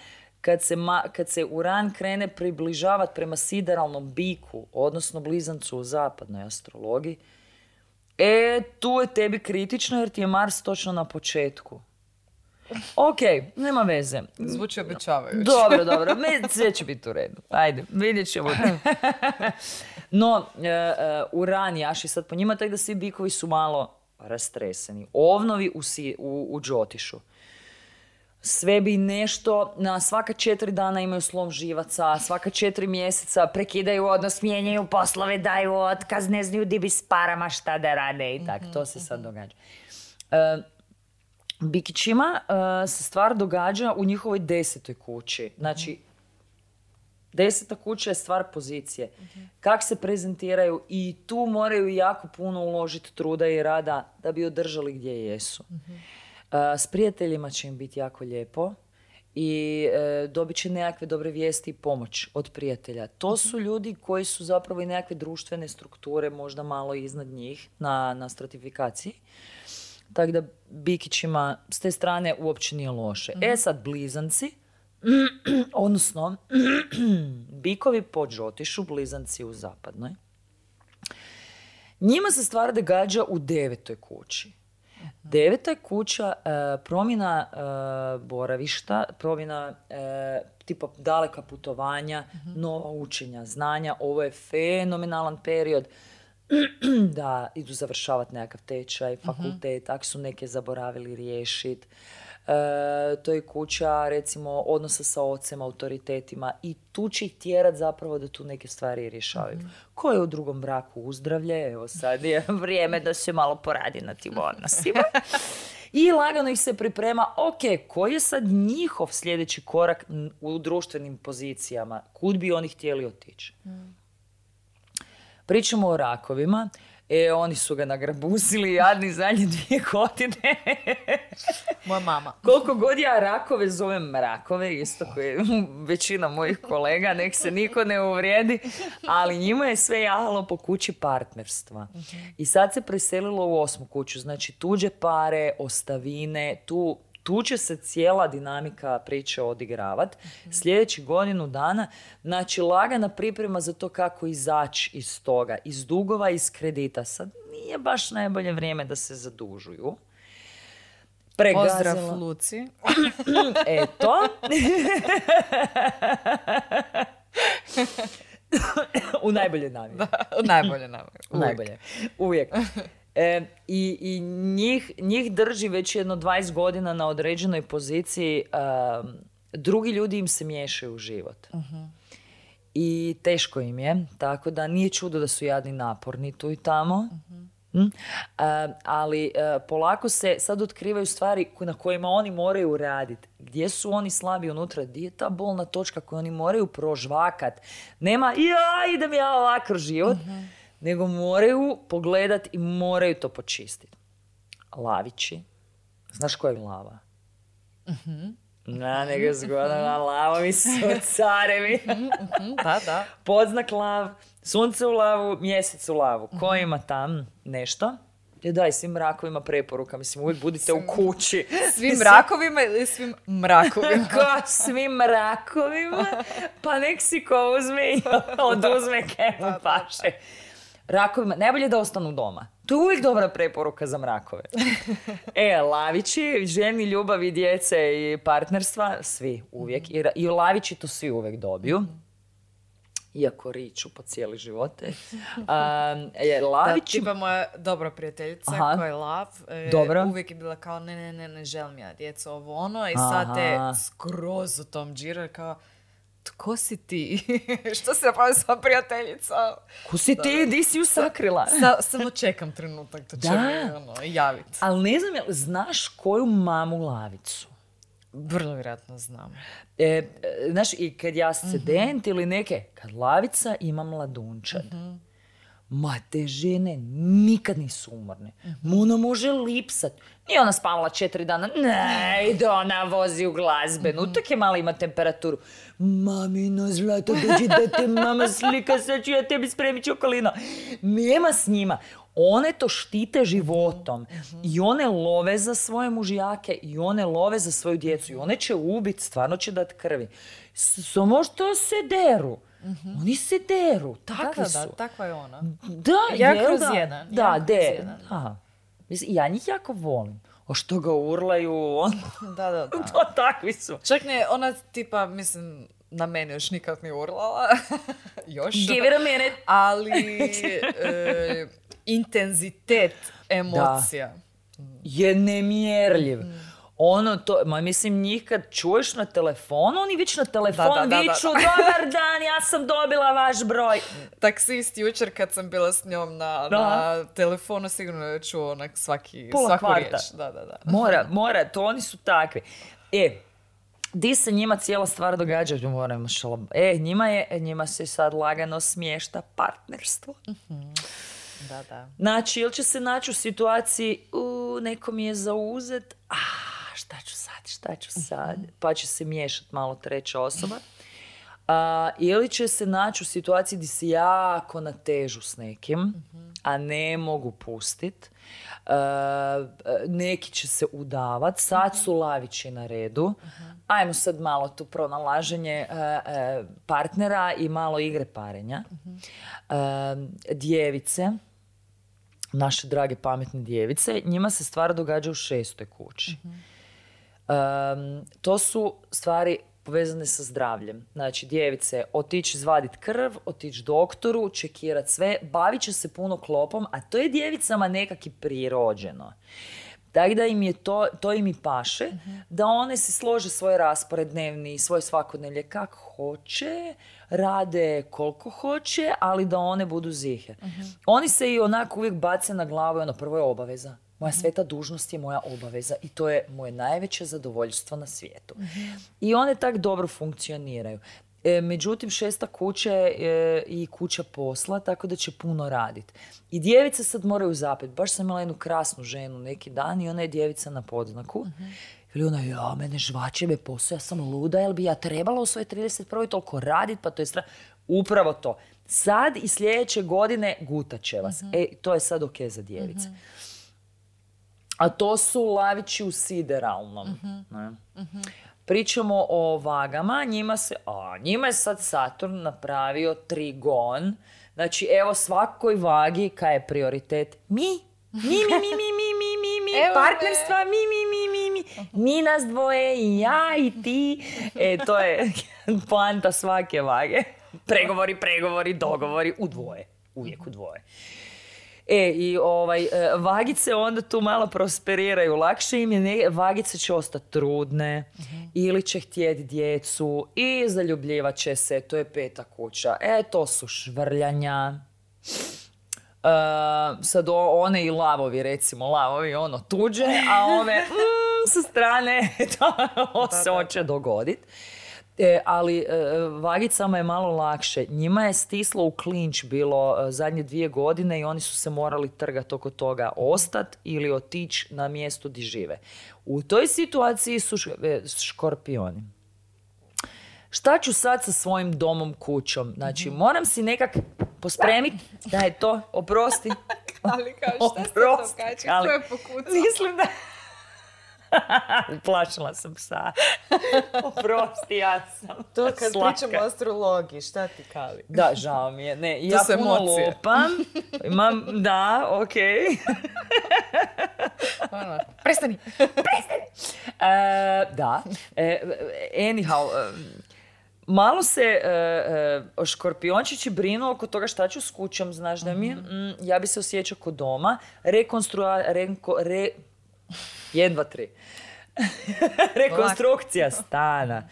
Kad se, ma, kad se Uran krene približavati prema sideralnom biku, odnosno blizancu u zapadnoj astrologiji, e, tu je tebi kritično jer ti je Mars točno na početku. Ok, nema veze. Zvuči obećavajuće. Dobro, dobro, sve će biti u redu. Ajde, vidjet ćemo. No, e, e, uran jaši sad po njima, tako da svi bikovi su malo rastreseni. Ovnovi u, si, u, u džotišu. Sve bi nešto, na svaka četiri dana imaju slom živaca, svaka četiri mjeseca prekidaju odnos, mijenjaju poslove, daju otkaz, ne znaju di bi s parama šta da rade i tako. To se sad događa. E, Bikićima e, se stvar događa u njihovoj desetoj kući. Znači, deseta kuća je stvar pozicije. Kak se prezentiraju i tu moraju jako puno uložiti truda i rada da bi održali gdje jesu. E, s prijateljima će im biti jako lijepo i e, dobit će nekakve dobre vijesti i pomoć od prijatelja. To su ljudi koji su zapravo i nekakve društvene strukture možda malo iznad njih na, na stratifikaciji. Tako da Bikićima s te strane uopće nije loše. E sad blizanci, odnosno bikovi po džotišu, blizanci u zapadnoj. Njima se stvar događa u devetoj kući. Deveta je kuća e, promjena e, boravišta, promjena e, tipa daleka putovanja, nova učenja, znanja. Ovo je fenomenalan period da idu završavati nekakav tečaj, fakultet, ako su neke zaboravili riješiti. E, to je kuća recimo odnosa sa ocem, autoritetima i tu će ih tjerat zapravo da tu neke stvari rješavaju. Ko je u drugom braku uzdravlje, evo sad je vrijeme da se malo poradi na tim odnosima. I lagano ih se priprema, ok, koji je sad njihov sljedeći korak u društvenim pozicijama, kud bi oni htjeli otići. Pričamo o rakovima. E, oni su ga nagrabusili jadni zadnje dvije godine. Moja mama. Koliko god ja rakove zovem mrakove, isto koje većina mojih kolega, nek se niko ne uvrijedi, ali njima je sve jahalo po kući partnerstva. I sad se preselilo u osmu kuću, znači tuđe pare, ostavine, tu tu će se cijela dinamika priče odigravat. Sljedećih godinu dana, znači lagana priprema za to kako izaći iz toga, iz dugova, iz kredita. Sad nije baš najbolje vrijeme da se zadužuju. Pozdrav Pregazila- Luci. Eto. U najbolje namjeri. Najbolje nam. Najbolje. Uvijek. E, i, I njih, njih drži već jedno 20 godina na određenoj poziciji. um, drugi ljudi im se miješaju u život. I teško im je, tako da nije čudo da su jadni naporni tu i tamo. Mm? E, ali e, polako se sad otkrivaju stvari na kojima oni moraju raditi. Gdje su oni slabi unutra? Gdje je ta bolna točka koju oni moraju prožvakat? Nema, ja idem ja ovako život. Nego moraju pogledat i moraju to počistiti. Lavići. Znaš koja je lava? Na, nego zgodna lava mi su carevi. Mhm, Da, da. Podznak lav, sunce u lavu, mjesec u lavu. Ko ima tam nešto? E daj, svim mrakovima preporuka. Mislim, uvijek budite u kući. Svim mrakovima ili svim mrakovima? Ko svim mrakovima, pa nek si ko uzme i oduzme kemu paše. Rakovima, najbolje da ostanu doma. To je uvijek dobra preporuka za mrakove. E, lavići, ženi, ljubavi, djece i partnerstva, svi uvijek. I, i lavići to svi uvijek dobiju. Iako riču po cijeli živote. Um, je, Da, lavići... tipa moja dobra prijateljica Aha. koja je lav, e, Dobro. uvijek je bila kao ne, ne, ne, ne želim ja djecu ovo ono i sad Aha. skroz u tom džiru kao tko si ti? Što se napravi sva prijateljica? Ko si ti? Di si ju sakrila? Sa, samo čekam trenutak da će mi ono, javit. Ali ne znam, znaš koju mamu lavicu? Vrlo vjerojatno znam. E, e, znaš, i kad ja student ili neke, kad lavica ima mladunčad. Ma te žene nikad nisu umorne. Ma Ona može lipsat. Nije ona spavala četiri dana. Ne, ide ona vozi u glazbenu. Tek je mala ima temperaturu. Mamino zlato, dođi da te mama slika, sad ću ja tebi spremit čokolino. Nema s njima. One to štite životom. I one love za svoje mužijake i one love za svoju djecu. I one će ubit, stvarno će dat krvi. Samo što se deru. Oni se deru, Da, takvi da, su. da, takva je ona. Da, Ja jel kroz da? jedan, Da, ja de, jedan. da. Mislim, ja njih jako volim. O što ga urlaju, on... Da, da, da. to takvi su. Čak ne, ona tipa, mislim, na mene još nikad nije urlala. još. Give it a minute. Ali e, intenzitet emocija. Je nemjerljiv. Ono to, ma mislim njih kad čuješ na telefonu, oni već na telefon Da, da, da, da. viču dobar dan, ja sam dobila vaš broj. Taksist jučer kad sam bila s njom na, na telefonu sigurno je čuo onak svaki, Pola svaku kvarta. riječ. Da, da, da. Mora, mora, to oni su takvi. E, di se njima cijela stvar događa, moramo šalo. E, njima je, njima se sad lagano smješta partnerstvo. Da, da. Znači, ili će se naći u situaciji, u, neko mi je zauzet, a šta ću sad, šta ću sad, pa će se miješati malo treća osoba. A, ili će se naći u situaciji gdje se jako natežu s nekim, a ne mogu pustit. A, neki će se udavat, sad su lavići na redu. Ajmo sad malo tu pronalaženje e, e, partnera i malo igre parenja. E, djevice, naše drage pametne djevice, njima se stvar događa u šestoj kući. Um, to su stvari povezane sa zdravljem. Znači, djevice, otići izvadit krv, otići doktoru, čekirat sve, bavit će se puno klopom, a to je djevicama nekak i prirođeno. Tako da im je to, to im i paše, da one si slože svoj raspored dnevni, svoje svakodnevlje kak hoće, rade koliko hoće, ali da one budu zihe. Oni se i onako uvijek bace na glavu i ono prvo je obaveza. Moja sveta dužnost je moja obaveza i to je moje najveće zadovoljstvo na svijetu. I one tak dobro funkcioniraju. E, međutim, šesta kuća je i kuća posla, tako da će puno raditi. I djevice sad moraju zapet. Baš sam imala jednu krasnu ženu neki dan i ona je djevica na podznaku. Ili ona, ja, mene žvače me posao, ja sam luda, jel bi ja trebala u svojoj 31. toliko radit, pa to je stra... Upravo to. Sad i sljedeće godine gutat će vas. E, to je sad ok za djevice. A to su lavići u sideralnom. ne? Pričamo o vagama, njima se, a, njima je sad Saturn napravio trigon. Znači, evo svakoj vagi kaj je prioritet? Mi. Mi, mi, mi, mi, mi, mi, mi, mi, Evo me. partnerstva, mi, mi, mi, mi, mi. Mi nas dvoje i ja i ti. E, to je poanta svake vage. Pregovori, pregovori, dogovori u dvoje. Uvijek u dvoje. E, i ovaj, e, vagice onda tu malo prosperiraju. Lakše im je, ne- vagice će ostati trudne ili će htjeti djecu i zaljubljivat će se, to je peta kuća. E, to su švrljanja. E, sad o- one i lavovi, recimo, lavovi ono tuđe, a ove mm, sa strane to se hoće dogodit. E, ali e, vagicama je malo lakše. Njima je stislo u klinč bilo e, zadnje dvije godine i oni su se morali trgati oko toga ostat ili otići na mjesto di žive. U toj situaciji su e, škorpioni. Šta ću sad sa svojim domom, kućom? Znači, moram si nekak pospremiti da je to, oprosti. Ali kao šta se Oprosti, događa? ali- Ko je pokucao? Mislim da... Plašila sam psa. Oprosti, ja sam To kad slaka. pričamo o astrologiji, šta ti kali? Da, žao mi je. Ne, ja puno emocije. lupam. Imam, da, okej. Ono, prestani! E, da. E, anyhow, e, malo se e, e, škorpiončići brinu oko toga šta ću s kućom, znaš da mi, mm, ja bi se osjećao kod doma, rekonstrua, renko, re, jedan, dva, tri. Rekonstrukcija stana.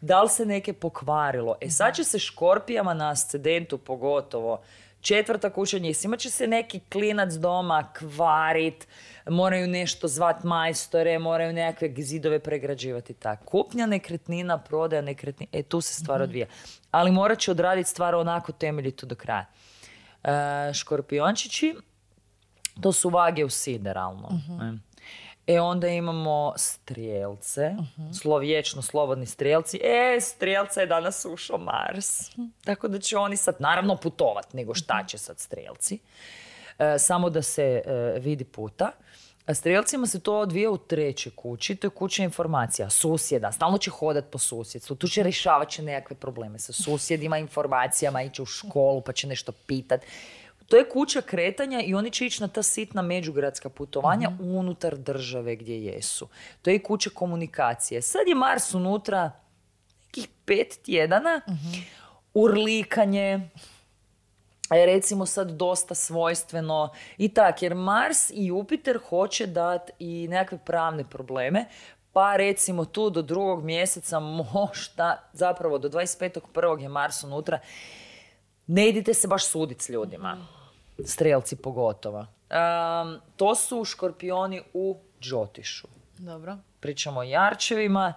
da li se neke pokvarilo. E sad će se škorpijama na ascendentu pogotovo četvrta kuća imat će se neki klinac doma kvarit, moraju nešto zvat majstore, moraju nekakve zidove pregrađivati tako. Kupnja nekretnina, prodaja nekretnina, e tu se stvar odvija. Ali morat će odraditi stvar onako temeljito do kraja. E, škorpiončići, to su vage u sideralno. E onda imamo strijelce, slovječno slobodni strijelci. E, strijelca je danas ušao Mars. Tako da će oni sad naravno putovat, nego šta će sad strijelci. E, samo da se e, vidi puta. A strijelcima se to odvija u trećoj kući, to je kuća informacija, susjeda, stalno će hodat po susjedstvu, tu će rješavat će nekakve probleme sa susjedima, informacijama, ići u školu pa će nešto pitat. To je kuća kretanja i oni će ići na ta sitna međugradska putovanja unutar države gdje jesu. To je i kuća komunikacije. Sad je Mars unutra nekih pet tjedana, urlikanje, je recimo sad dosta svojstveno i tak, jer Mars i Jupiter hoće dati i nekakve pravne probleme, pa recimo tu do drugog mjeseca možda, zapravo do 25.1. je Mars unutra, ne idite se baš suditi s ljudima. Strelci pogotovo. Um, to su škorpioni u Džotišu. Dobro. Pričamo o jarčevima.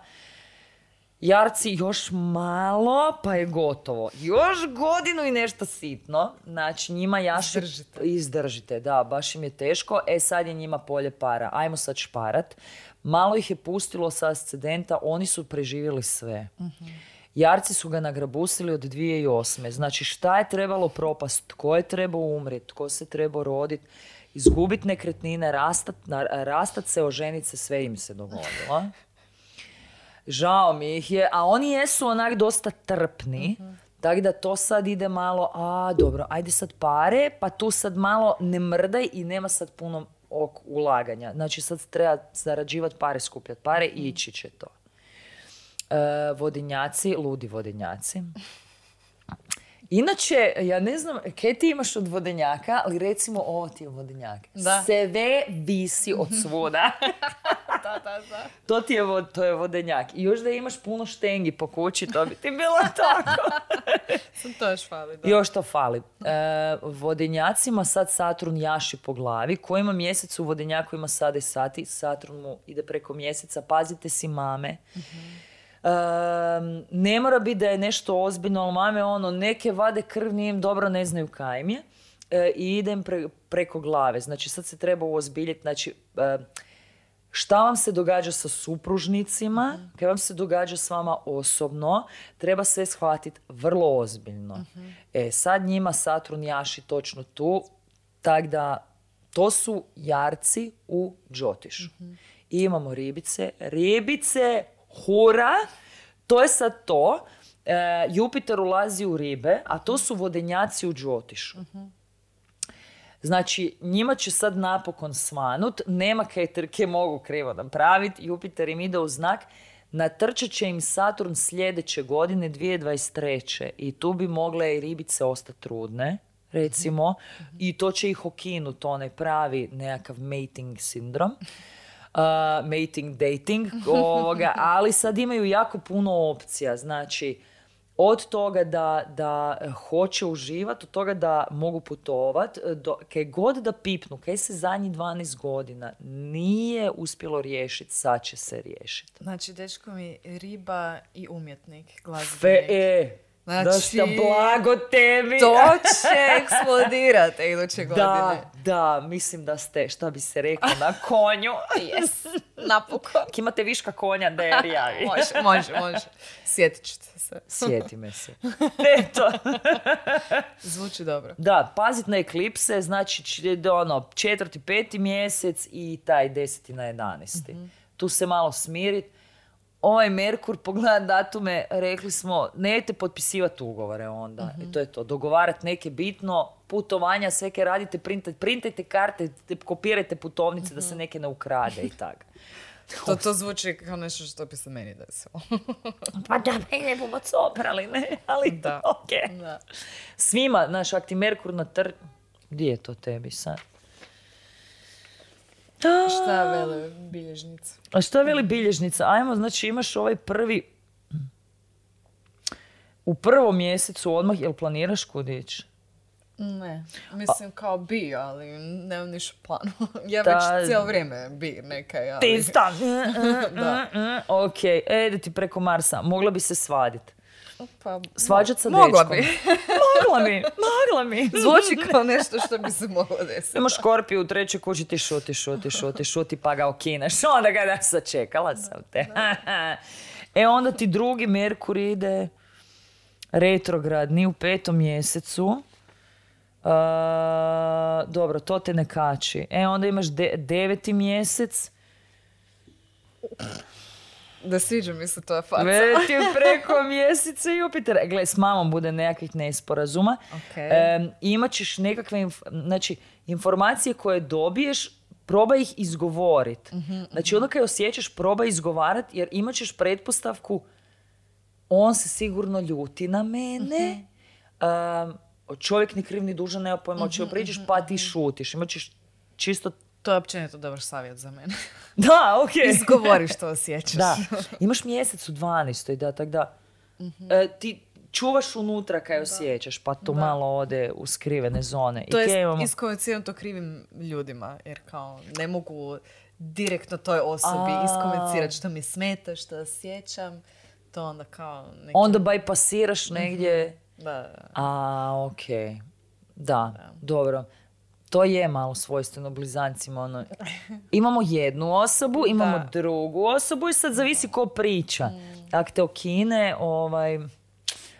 Jarci još malo, pa je gotovo. Još godinu i nešto sitno. Znači njima jaši... Izdržite. Izdržite, da, baš im je teško. E sad je njima polje para. Ajmo sad šparat. Malo ih je pustilo sa ascendenta, oni su preživjeli sve. Jarci su ga nagrabusili od 2008. Znači šta je trebalo propast, tko je trebao umrijeti, tko se trebao roditi, izgubiti nekretnine, rastat, rastat se, oženit se, sve im se dogodilo. Žao mi ih je, a oni jesu onak dosta trpni, tako da to sad ide malo, a dobro, ajde sad pare, pa tu sad malo ne mrdaj i nema sad puno ok ulaganja. Znači sad treba zarađivati pare, skupljati pare i ići će to. E, vodenjaci, ludi vodenjaci. Inače, ja ne znam, kaj ti imaš od vodenjaka, ali recimo ovo ti je vodenjak. Da. Sve visi od svuda. Da, da, da. to ti je, to je vodenjak. I još da imaš puno štengi po kući, to bi ti bilo tako. Sam to još fali, da. Još to fali. E, vodenjacima sad Saturn jaši po glavi. Ko ima mjesec u vodenjaku ima sada i sati. Saturn mu ide preko mjeseca. Pazite si mame. Ehm, ne mora biti da je nešto ozbiljno, ali mame ono, neke vade krv, nije im dobro, ne znaju kaj im je. E, I ide im pre- preko glave. Znači sad se treba uozbiljiti. Znači, e, šta vam se događa sa supružnicima, kaj vam se događa s vama osobno, treba sve shvatiti vrlo ozbiljno. E, sad njima Saturn jaši točno tu, tak da to su jarci u Džotišu. I imamo ribice. Ribice, hura, to je sad to. E, Jupiter ulazi u ribe, a to su vodenjaci u Džotišu. Znači, njima će sad napokon svanut, nema kaj trke mogu krivo napraviti, Jupiter im ide u znak, natrčat će im Saturn sljedeće godine, 2023. I tu bi mogle i ribice ostati trudne, recimo, i to će ih okinut, onaj pravi nekakav mating sindrom. Uh, mating, dating, ovoga, ali sad imaju jako puno opcija, znači, od toga da, da hoće uživati, od toga da mogu putovat, do, kaj god da pipnu, kaj se zadnjih 12 godina nije uspjelo riješiti, sad će se riješiti. Znači, dečko mi riba i umjetnik, glazbenik. Fe, e, Znači, šta blago tebi. To će eksplodirati iduće godine. Da, da, mislim da ste, šta bi se reklo, na konju. Yes, napokon. Ako imate viška konja, da je javi. može, može, može. Sjetit ćete se. Sjeti me se. Eto. Zvuči dobro. Da, pazit na eklipse, znači ono, četvrti, peti mjesec i taj deseti na jedanesti. Tu se malo smirit. Ovaj Merkur, pogledat datume, rekli smo, nemojte potpisivati ugovore onda. I to je to. Dogovarat neke bitno, putovanja, sve kaj radite, printajte, printajte karte, te- kopirajte putovnice da se neke ne ukrade i tak. To, to zvuči kao nešto što bi se meni desilo. Pa da, ne bomo coprali, ne? Ali Da. ok. Da. Svima, znaš, ak ti Merkur na tr... Gdje je to tebi sad? Šta vele bilježnica? A što veli bilježnica? Ajmo, znači imaš ovaj prvi... u prvom mjesecu odmah, jel planiraš kud ići? Ne, mislim kao bi, ali nemam ništa planu. ja Da. već cijelo vrijeme bi nekaj, ali... Ti stan. Da. ok, e, ti preko Marsa. Mogla bi se svadit. Pa, Svađat sa Mogla dečkom. bi. Mogla bi, mogla bi. Zvuči kao nešto što bi se moglo desiti. Imaš Škorpiju u trećoj kući, ti šuti, šuti, šuti, šuti, pa ga okineš. Onda ga da sačekala sam te. e onda ti drugi Merkur ide retrogradni u petom mjesecu. A, dobro, to te ne kači. E onda imaš de- deveti mjesec. Da sviđa mi se to je faca. Je preko mjeseca Jupiter. E, Gle, s mamom bude nekakvih nesporazuma. Ok. Em, imat ćeš nekakve inf- znači, informacije koje dobiješ, probaj ih izgovorit. Znači, ono kad osjećaš, probaj izgovarat, jer imat ćeš pretpostavku on se sigurno ljuti na mene. Em, čovjek ni kriv ni dužan, nema pojma o čemu pričaš, pa ti šutiš. Imat ćeš čisto... To je općenito dobar savjet za mene. Da, okej. Izgovori što osjećaš. Da, imaš mjesec u 12. da, tak da. e, ti čuvaš unutra kaj osjećaš, pa to malo ode u skrivene zone. To I je imamo? iskomuniciram to krivim ljudima, jer kao ne mogu direktno toj osobi iskomunicirati što mi smeta, što osjećam. To onda kao neki... Onda bajpasiraš negdje. Da, da. A, okej. Da, dobro. To je malo svojstveno blizancima. Ono. Imamo jednu osobu, imamo Da. drugu osobu i sad zavisi ko priča. Ako te okine, ovaj,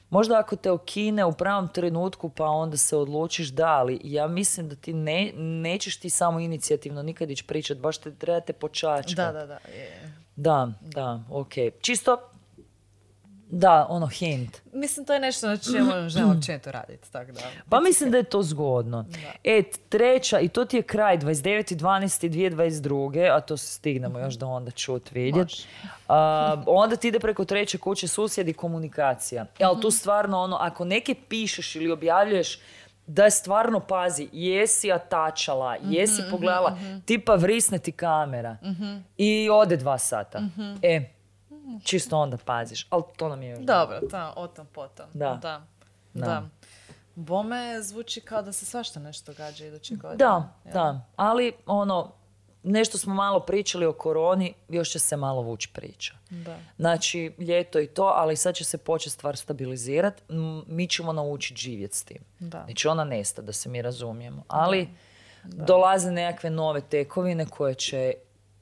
možda ako te okine u pravom trenutku pa onda se odlučiš da, ali ja mislim da ti ne, nećeš ti samo inicijativno nikad ići pričat, baš te trebate počačkat. Da, da, da. je. Da, da, ok. Čisto, da, ono hint. Mislim, to je nešto na čemu želim općenito raditi, tako da. Pa mislim da je to zgodno. E, treća, i to ti je kraj 29.12.2022. A to se stignemo još da onda čut vidjet. A, onda ti ide preko treće kuće susjedi komunikacija. E, ali tu stvarno ono, ako neke pišeš ili objavljuješ da je stvarno pazi, jesi atačala, jesi pogledala, tipa vrisne ti kamera i ode dva sata. E, čisto onda paziš. Ali to nam je još Dobro, ta, o tom potom. Da. Da. Da. da. Bome zvuči kao da se svašta nešto događa iduće godine. Da, jel? da. Ali ono, nešto smo malo pričali o koroni, još će se malo vući priča. Da. Znači, ljeto i to, ali sad će se početi stvar stabilizirati. Mi ćemo naučiti živjeti s tim. Da. Neće ona nesta, da se mi razumijemo. Ali dolaze nekakve nove tekovine koje će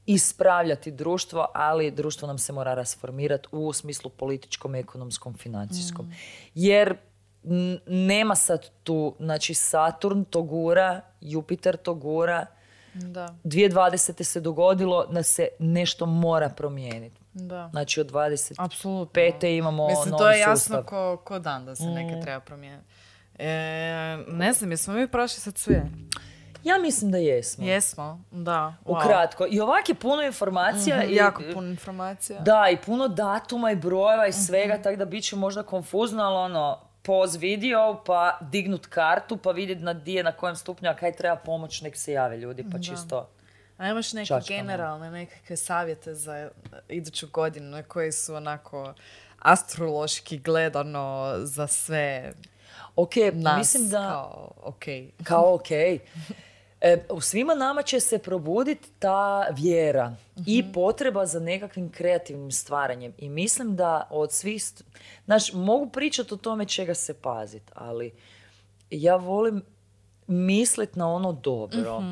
ispravljati društvo, ali društvo nam se mora rasformirati u smislu političkom, ekonomskom, financijskom. Jer n- nema sad tu, znači Saturn to gura, Jupiter to gura, Da, 2020. se dogodilo da se nešto mora promijeniti. da. Znači od 25. Apsolutno. imamo Mislim, novi to je jasno sustav. ko, ko dan da se neke treba promijeniti. E, ne znam, jesmo mi prošli sad sve? Ja mislim da jesmo. Jesmo, da. wow. Ukratko. I ovak je puno informacija. i, Jako puno informacija. Da, i puno datuma i brojeva i svega, tako da bit će možda konfuzno, ali ono, poz video, pa dignut kartu, pa vidjeti na di je, na kojem stupnju, a kaj treba pomoć, nek se jave ljudi, pa čisto... A imaš neke Čačkamo. generalne nekakve savjete za iduću godinu koji su onako astrološki gledano za sve Ok, nas mislim da... kao ok. Kao ok. E, u svima nama će se probuditi ta vjera i potreba za nekakvim kreativnim stvaranjem. I mislim da od svih... st- Znaš, mogu pričati o tome čega se paziti, ali ja volim mislit na ono dobro.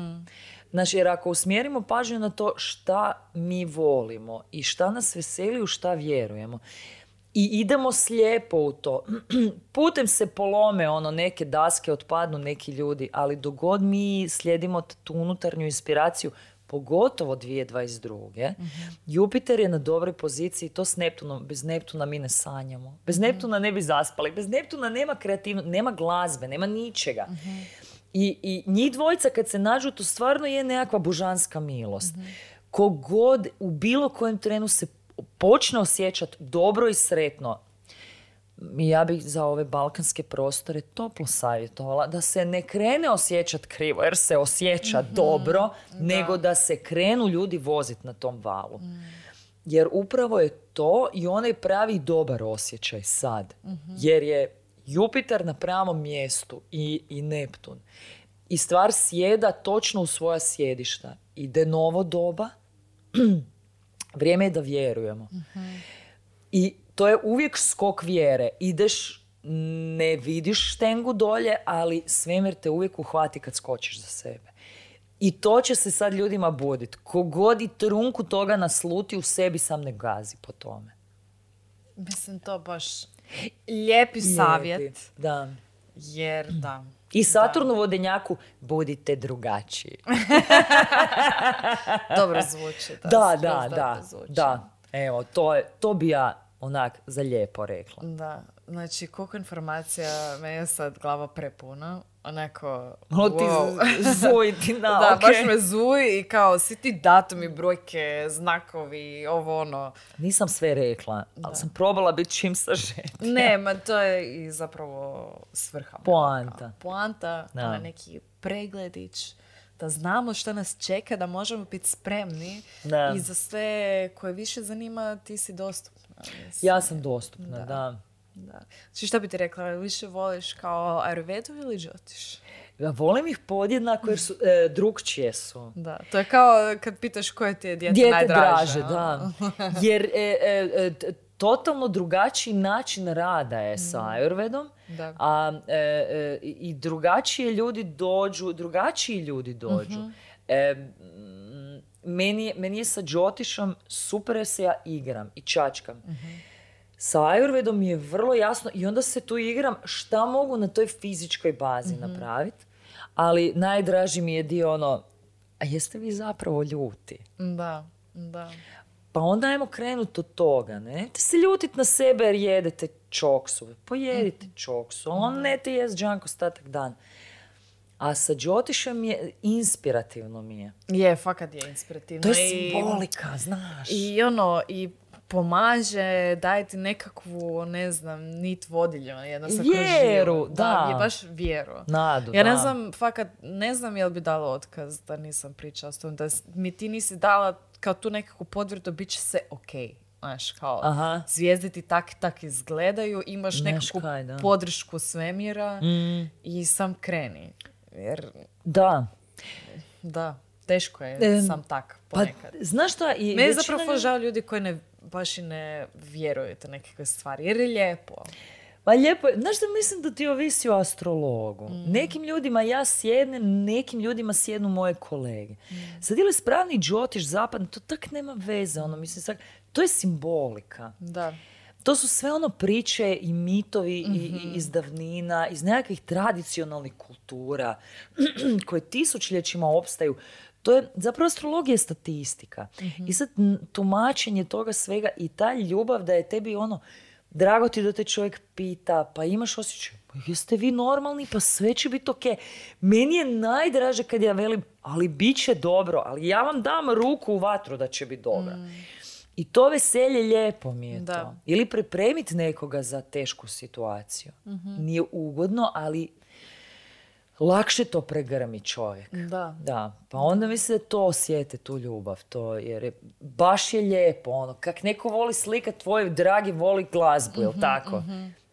Znači, jer ako usmjerimo pažnju na to šta mi volimo i šta nas veseli, u šta vjerujemo, i idemo slijepo u to. Putem se polome ono, neke daske, otpadnu neki ljudi, ali dogod mi slijedimo tu unutarnju inspiraciju, pogotovo 2022. Jupiter je na dobroj poziciji, to s Neptunom, bez Neptuna mi ne sanjamo. Bez Neptuna ne bi zaspali, bez Neptuna nema kreativno, nema glazbe, nema ničega. I, I njih dvojica kad se nađu, to stvarno je nekakva božanska milost. Kogod u bilo kojem trenu se počne osjećati dobro i sretno, ja bih za ove balkanske prostore toplo savjetovala da se ne krene osjećati krivo, jer se osjeća dobro, nego da se krenu ljudi voziti na tom valu. jer upravo je to i onaj pravi dobar osjećaj sad. Jer je Jupiter na pravom mjestu i, i Neptun. I stvar sjeda točno u svoja sjedišta. Ide novo doba, vrijeme je da vjerujemo. I to je uvijek skok vjere. Ideš, ne vidiš štengu dolje, ali svemir te uvijek uhvati kad skočiš za sebe. I to će se sad ljudima budit. Kogod i trunku toga nasluti u sebi sam ne gazi po tome. Mislim, to baš lijepi savjet. Lijepi. Da. Jer, da. I Saturnu vodenjaku budite drugačiji. Dobro zvuči. Da, Da, da, da, zvuči. da. Evo, to, je, to bi ja onak za lijepo rekla. Da, znači koliko informacija, me je sad glava prepuna, onako, Ono ti wow. z- zuji ti na da, oke. baš me zuji i kao svi ti datumi, brojke, znakovi, ovo ono. Nisam sve rekla, ali sam probala biti čim sažetija. Ne, ma to je i zapravo svrha. Poanta. Poanta, Da. onaj neki pregledić, da znamo što nas čeka, da možemo biti spremni Da. i za sve koje više zanima ti si dostupna. mislim. Ja sam dostupna, Da. da. Da. Znači šta bi ti rekla, više voliš kao Ayurvedu ili Jyotish? Ja volim ih podjednako jer su, e, drugčije su. Da, to je kao kad pitaš koje ti je dijete, Dijete najdraže. draže, a? da. Jer e, e, e, totalno drugačiji način rada je sa Ayurvedom. Da. A e, e, i drugačije ljudi dođu, drugačiji ljudi dođu. E, mm, meni, meni je sa Džotišom super jer se ja igram i čačkam. Sa Ayurvedom mi je vrlo jasno i onda se tu igram šta mogu na toj fizičkoj bazi napraviti. Ali najdraži mi je dio ono, a jeste vi zapravo ljuti? Da, da. Pa onda ajmo krenuti od toga, ne? Nemojte se ljutit na sebe jer jedete čoksu. Pojedite čoksu, on ne te jest džank ostatak dan. A sa Džotišem je inspirativno mi je. Je, fakat je inspirativno. To je I- simbolika, znaš. I ono, i pomaže, daje ti nekakvu, ne znam, nit vodilju. Jednostavno kroz Vjeru, da. je baš vjeru. Nadu, Ja ne da. znam, fakat, ne znam jel bi dala otkaz da nisam pričala s tom, da mi ti nisi dala kao tu nekakvu potvrdu, bit će se okej. Znaš, kao Aha. zvijezde ti tak i tak izgledaju, imaš nekakvu kaj, da. podršku svemira Mm, i sam kreni. Jer, da. da, teško je Em, sam tak Pa, ponekad. znaš šta? I Meni je zapravo žao ljudi koji ne, baš i ne vjeruju te nekakve stvari, jer je lijepo. Pa lijepo je. Znaš da mislim da ti ovisi o astrologu. Nekim ljudima ja sjednem, nekim ljudima sjednu moje kolege. Sad ili spravni džotiš zapadni, to tak nema veze. Ono, mislim, sak- to je simbolika. Da. To su sve ono priče i mitovi i, i iz davnina, iz nekakvih tradicionalnih kultura koje tisućljećima opstaju. To je, zapravo astrologija je statistika. I sad tumačenje toga svega i ta ljubav da je tebi ono, drago ti da te čovjek pita, pa imaš osjećaj, pa jeste vi normalni, pa sve će biti ok. Meni je najdraže kad ja velim, ali bit će dobro, ali ja vam dam ruku u vatru da će biti dobro. I to veselje lijepo mi je Da. to. Ili pripremiti nekoga za tešku situaciju. Nije ugodno, ali lakše to pregrmi čovjek. Da. Da, pa onda mislim da to osjete, tu ljubav, to, jer je, baš je lijepo, ono, kak neko voli slikat, tvoj dragi voli glazbu, jel tako?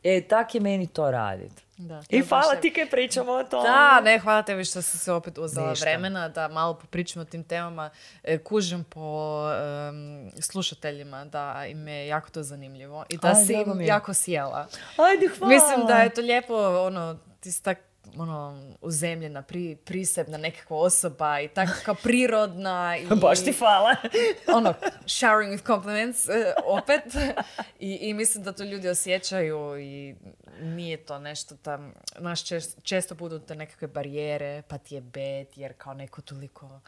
E, tak je meni to radit. Da, to I hvala ti kaj pričamo o tome. Da, ne, hvala tebi što si se opet uzela Ništa. vremena da malo popričamo o tim temama. E, kužim po em, slušateljima da im je jako to zanimljivo i da Aj, si im mi jako sjela. Ajde, hvala. Mislim da je to lijepo, ono, ti si tak ono, uzemljena, pri, prisebna nekakva osoba i tako kao prirodna. I, Baš ti hvala. ono, showering with compliments, e, opet. I, I mislim da to ljudi osjećaju i nije to nešto tam, znaš, čest- često budu te nekakve barijere, pa ti je bed, jer kao neko toliko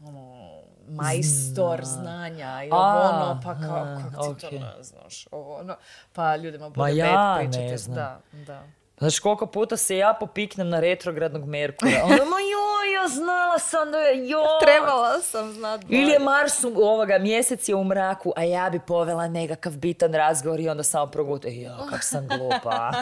ono, majstor znanja i ovo ono, pa kao, kako ti to okej. ne znaš, ovo ono, pa ljudima bude Ma bed ja pričati. ne znam. Da, da. Znaš koliko puta se ja popiknem na retrogradnog Merkura. Ono, ma joj, ja ja znala sam da je. Trebala sam znat Ili je Mars u- ovoga, mjesec je u mraku, a ja bi povela nekakav bitan razgovor i onda samo progute, jo, kak sam glupa.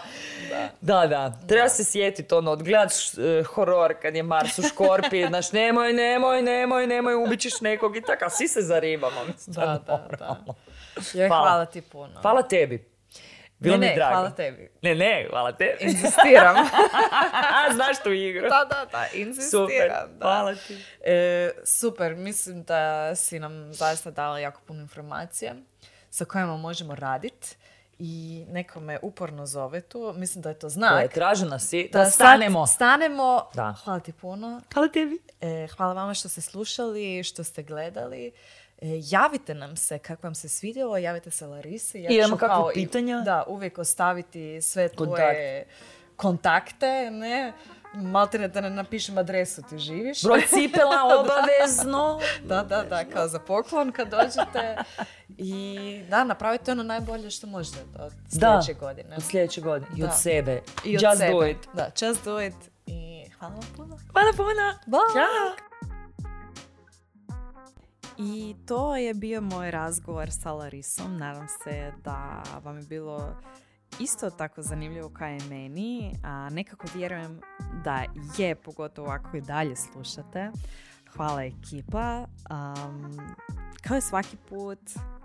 da, da, treba se sjetiti ono, odgledat š- e, horor kad je Mars u škorpiji, znaš, nemoj, nemoj, nemoj, nemoj, ubit ćeš nekog i tako, a svi se zaribamo. mislim, Da, da, da. Joj, Hvala. hvala. ti puno. Hvala tebi. Bilo ne, mi ne, drago. hvala tebi. Ne, ne, hvala tebi. Inzistiram. Znaš tu igru. da, da, da, inzistiram. Super, da. hvala ti. E, super, mislim da si nam zaista dala jako puno informacija sa kojima možemo raditi i neko me uporno zove tu. Mislim da je to To je, znak. tražena si da, Da stanemo. Stanemo. Da. Hvala ti puno. Hvala tebi. E, hvala vama što ste slušali, što ste gledali. E, javite nam se kako vam se svidjelo, javite se Larisi. Ja ću kao pitanja? da, uvijek ostaviti sve Kontakt. tvoje kontakte, ne? Maltene da ne napišem adresu ti živiš. Broj cipela obavezno. Da, da, da, kao za poklon kad dođete. I da, napravite ono najbolje što možete od Da. sljedeće godine. Od sljedeće godine. I Da. od sebe. I od Just sebe. do it. Da, just do it. I hvala vam puno. Hvala puno. Bye. Ćao. I to je bio moj razgovor sa Larisom. Nadam se da vam je bilo isto tako zanimljivo kao i meni. A nekako vjerujem da je, pogotovo ako i dalje slušate. Hvala ekipa. Um, kao i svaki put,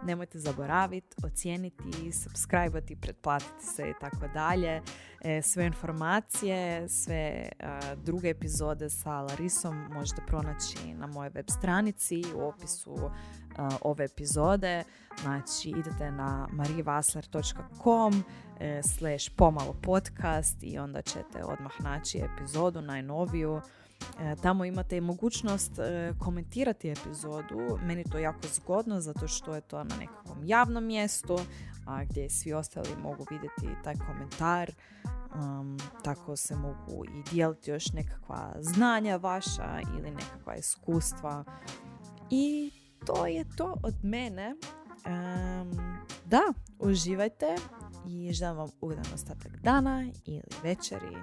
nemojte zaboraviti, ocijeniti, subscribe-ati, pretplatiti se i tako dalje. E, Sve informacije, sve a, druge epizode sa Larisom možete pronaći na mojoj web stranici u opisu a, ove epizode. Znači idete na marijevasler.com e, slash pomalo podcast i onda ćete odmah naći epizodu najnoviju. E, Tamo imate i mogućnost e, komentirati epizodu. Meni to jako zgodno zato što je to na nekakvom javnom mjestu a gdje svi ostali mogu vidjeti taj komentar. Um, tako se mogu i dijeliti još nekakva znanja vaša ili nekakva iskustva. I to je to od mene. Em, da, uživajte i želim vam ugodan ostatak dana ili večeri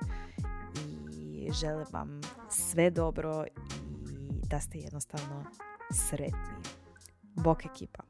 želim vam sve dobro i da ste jednostavno sretni. Bok ekipa.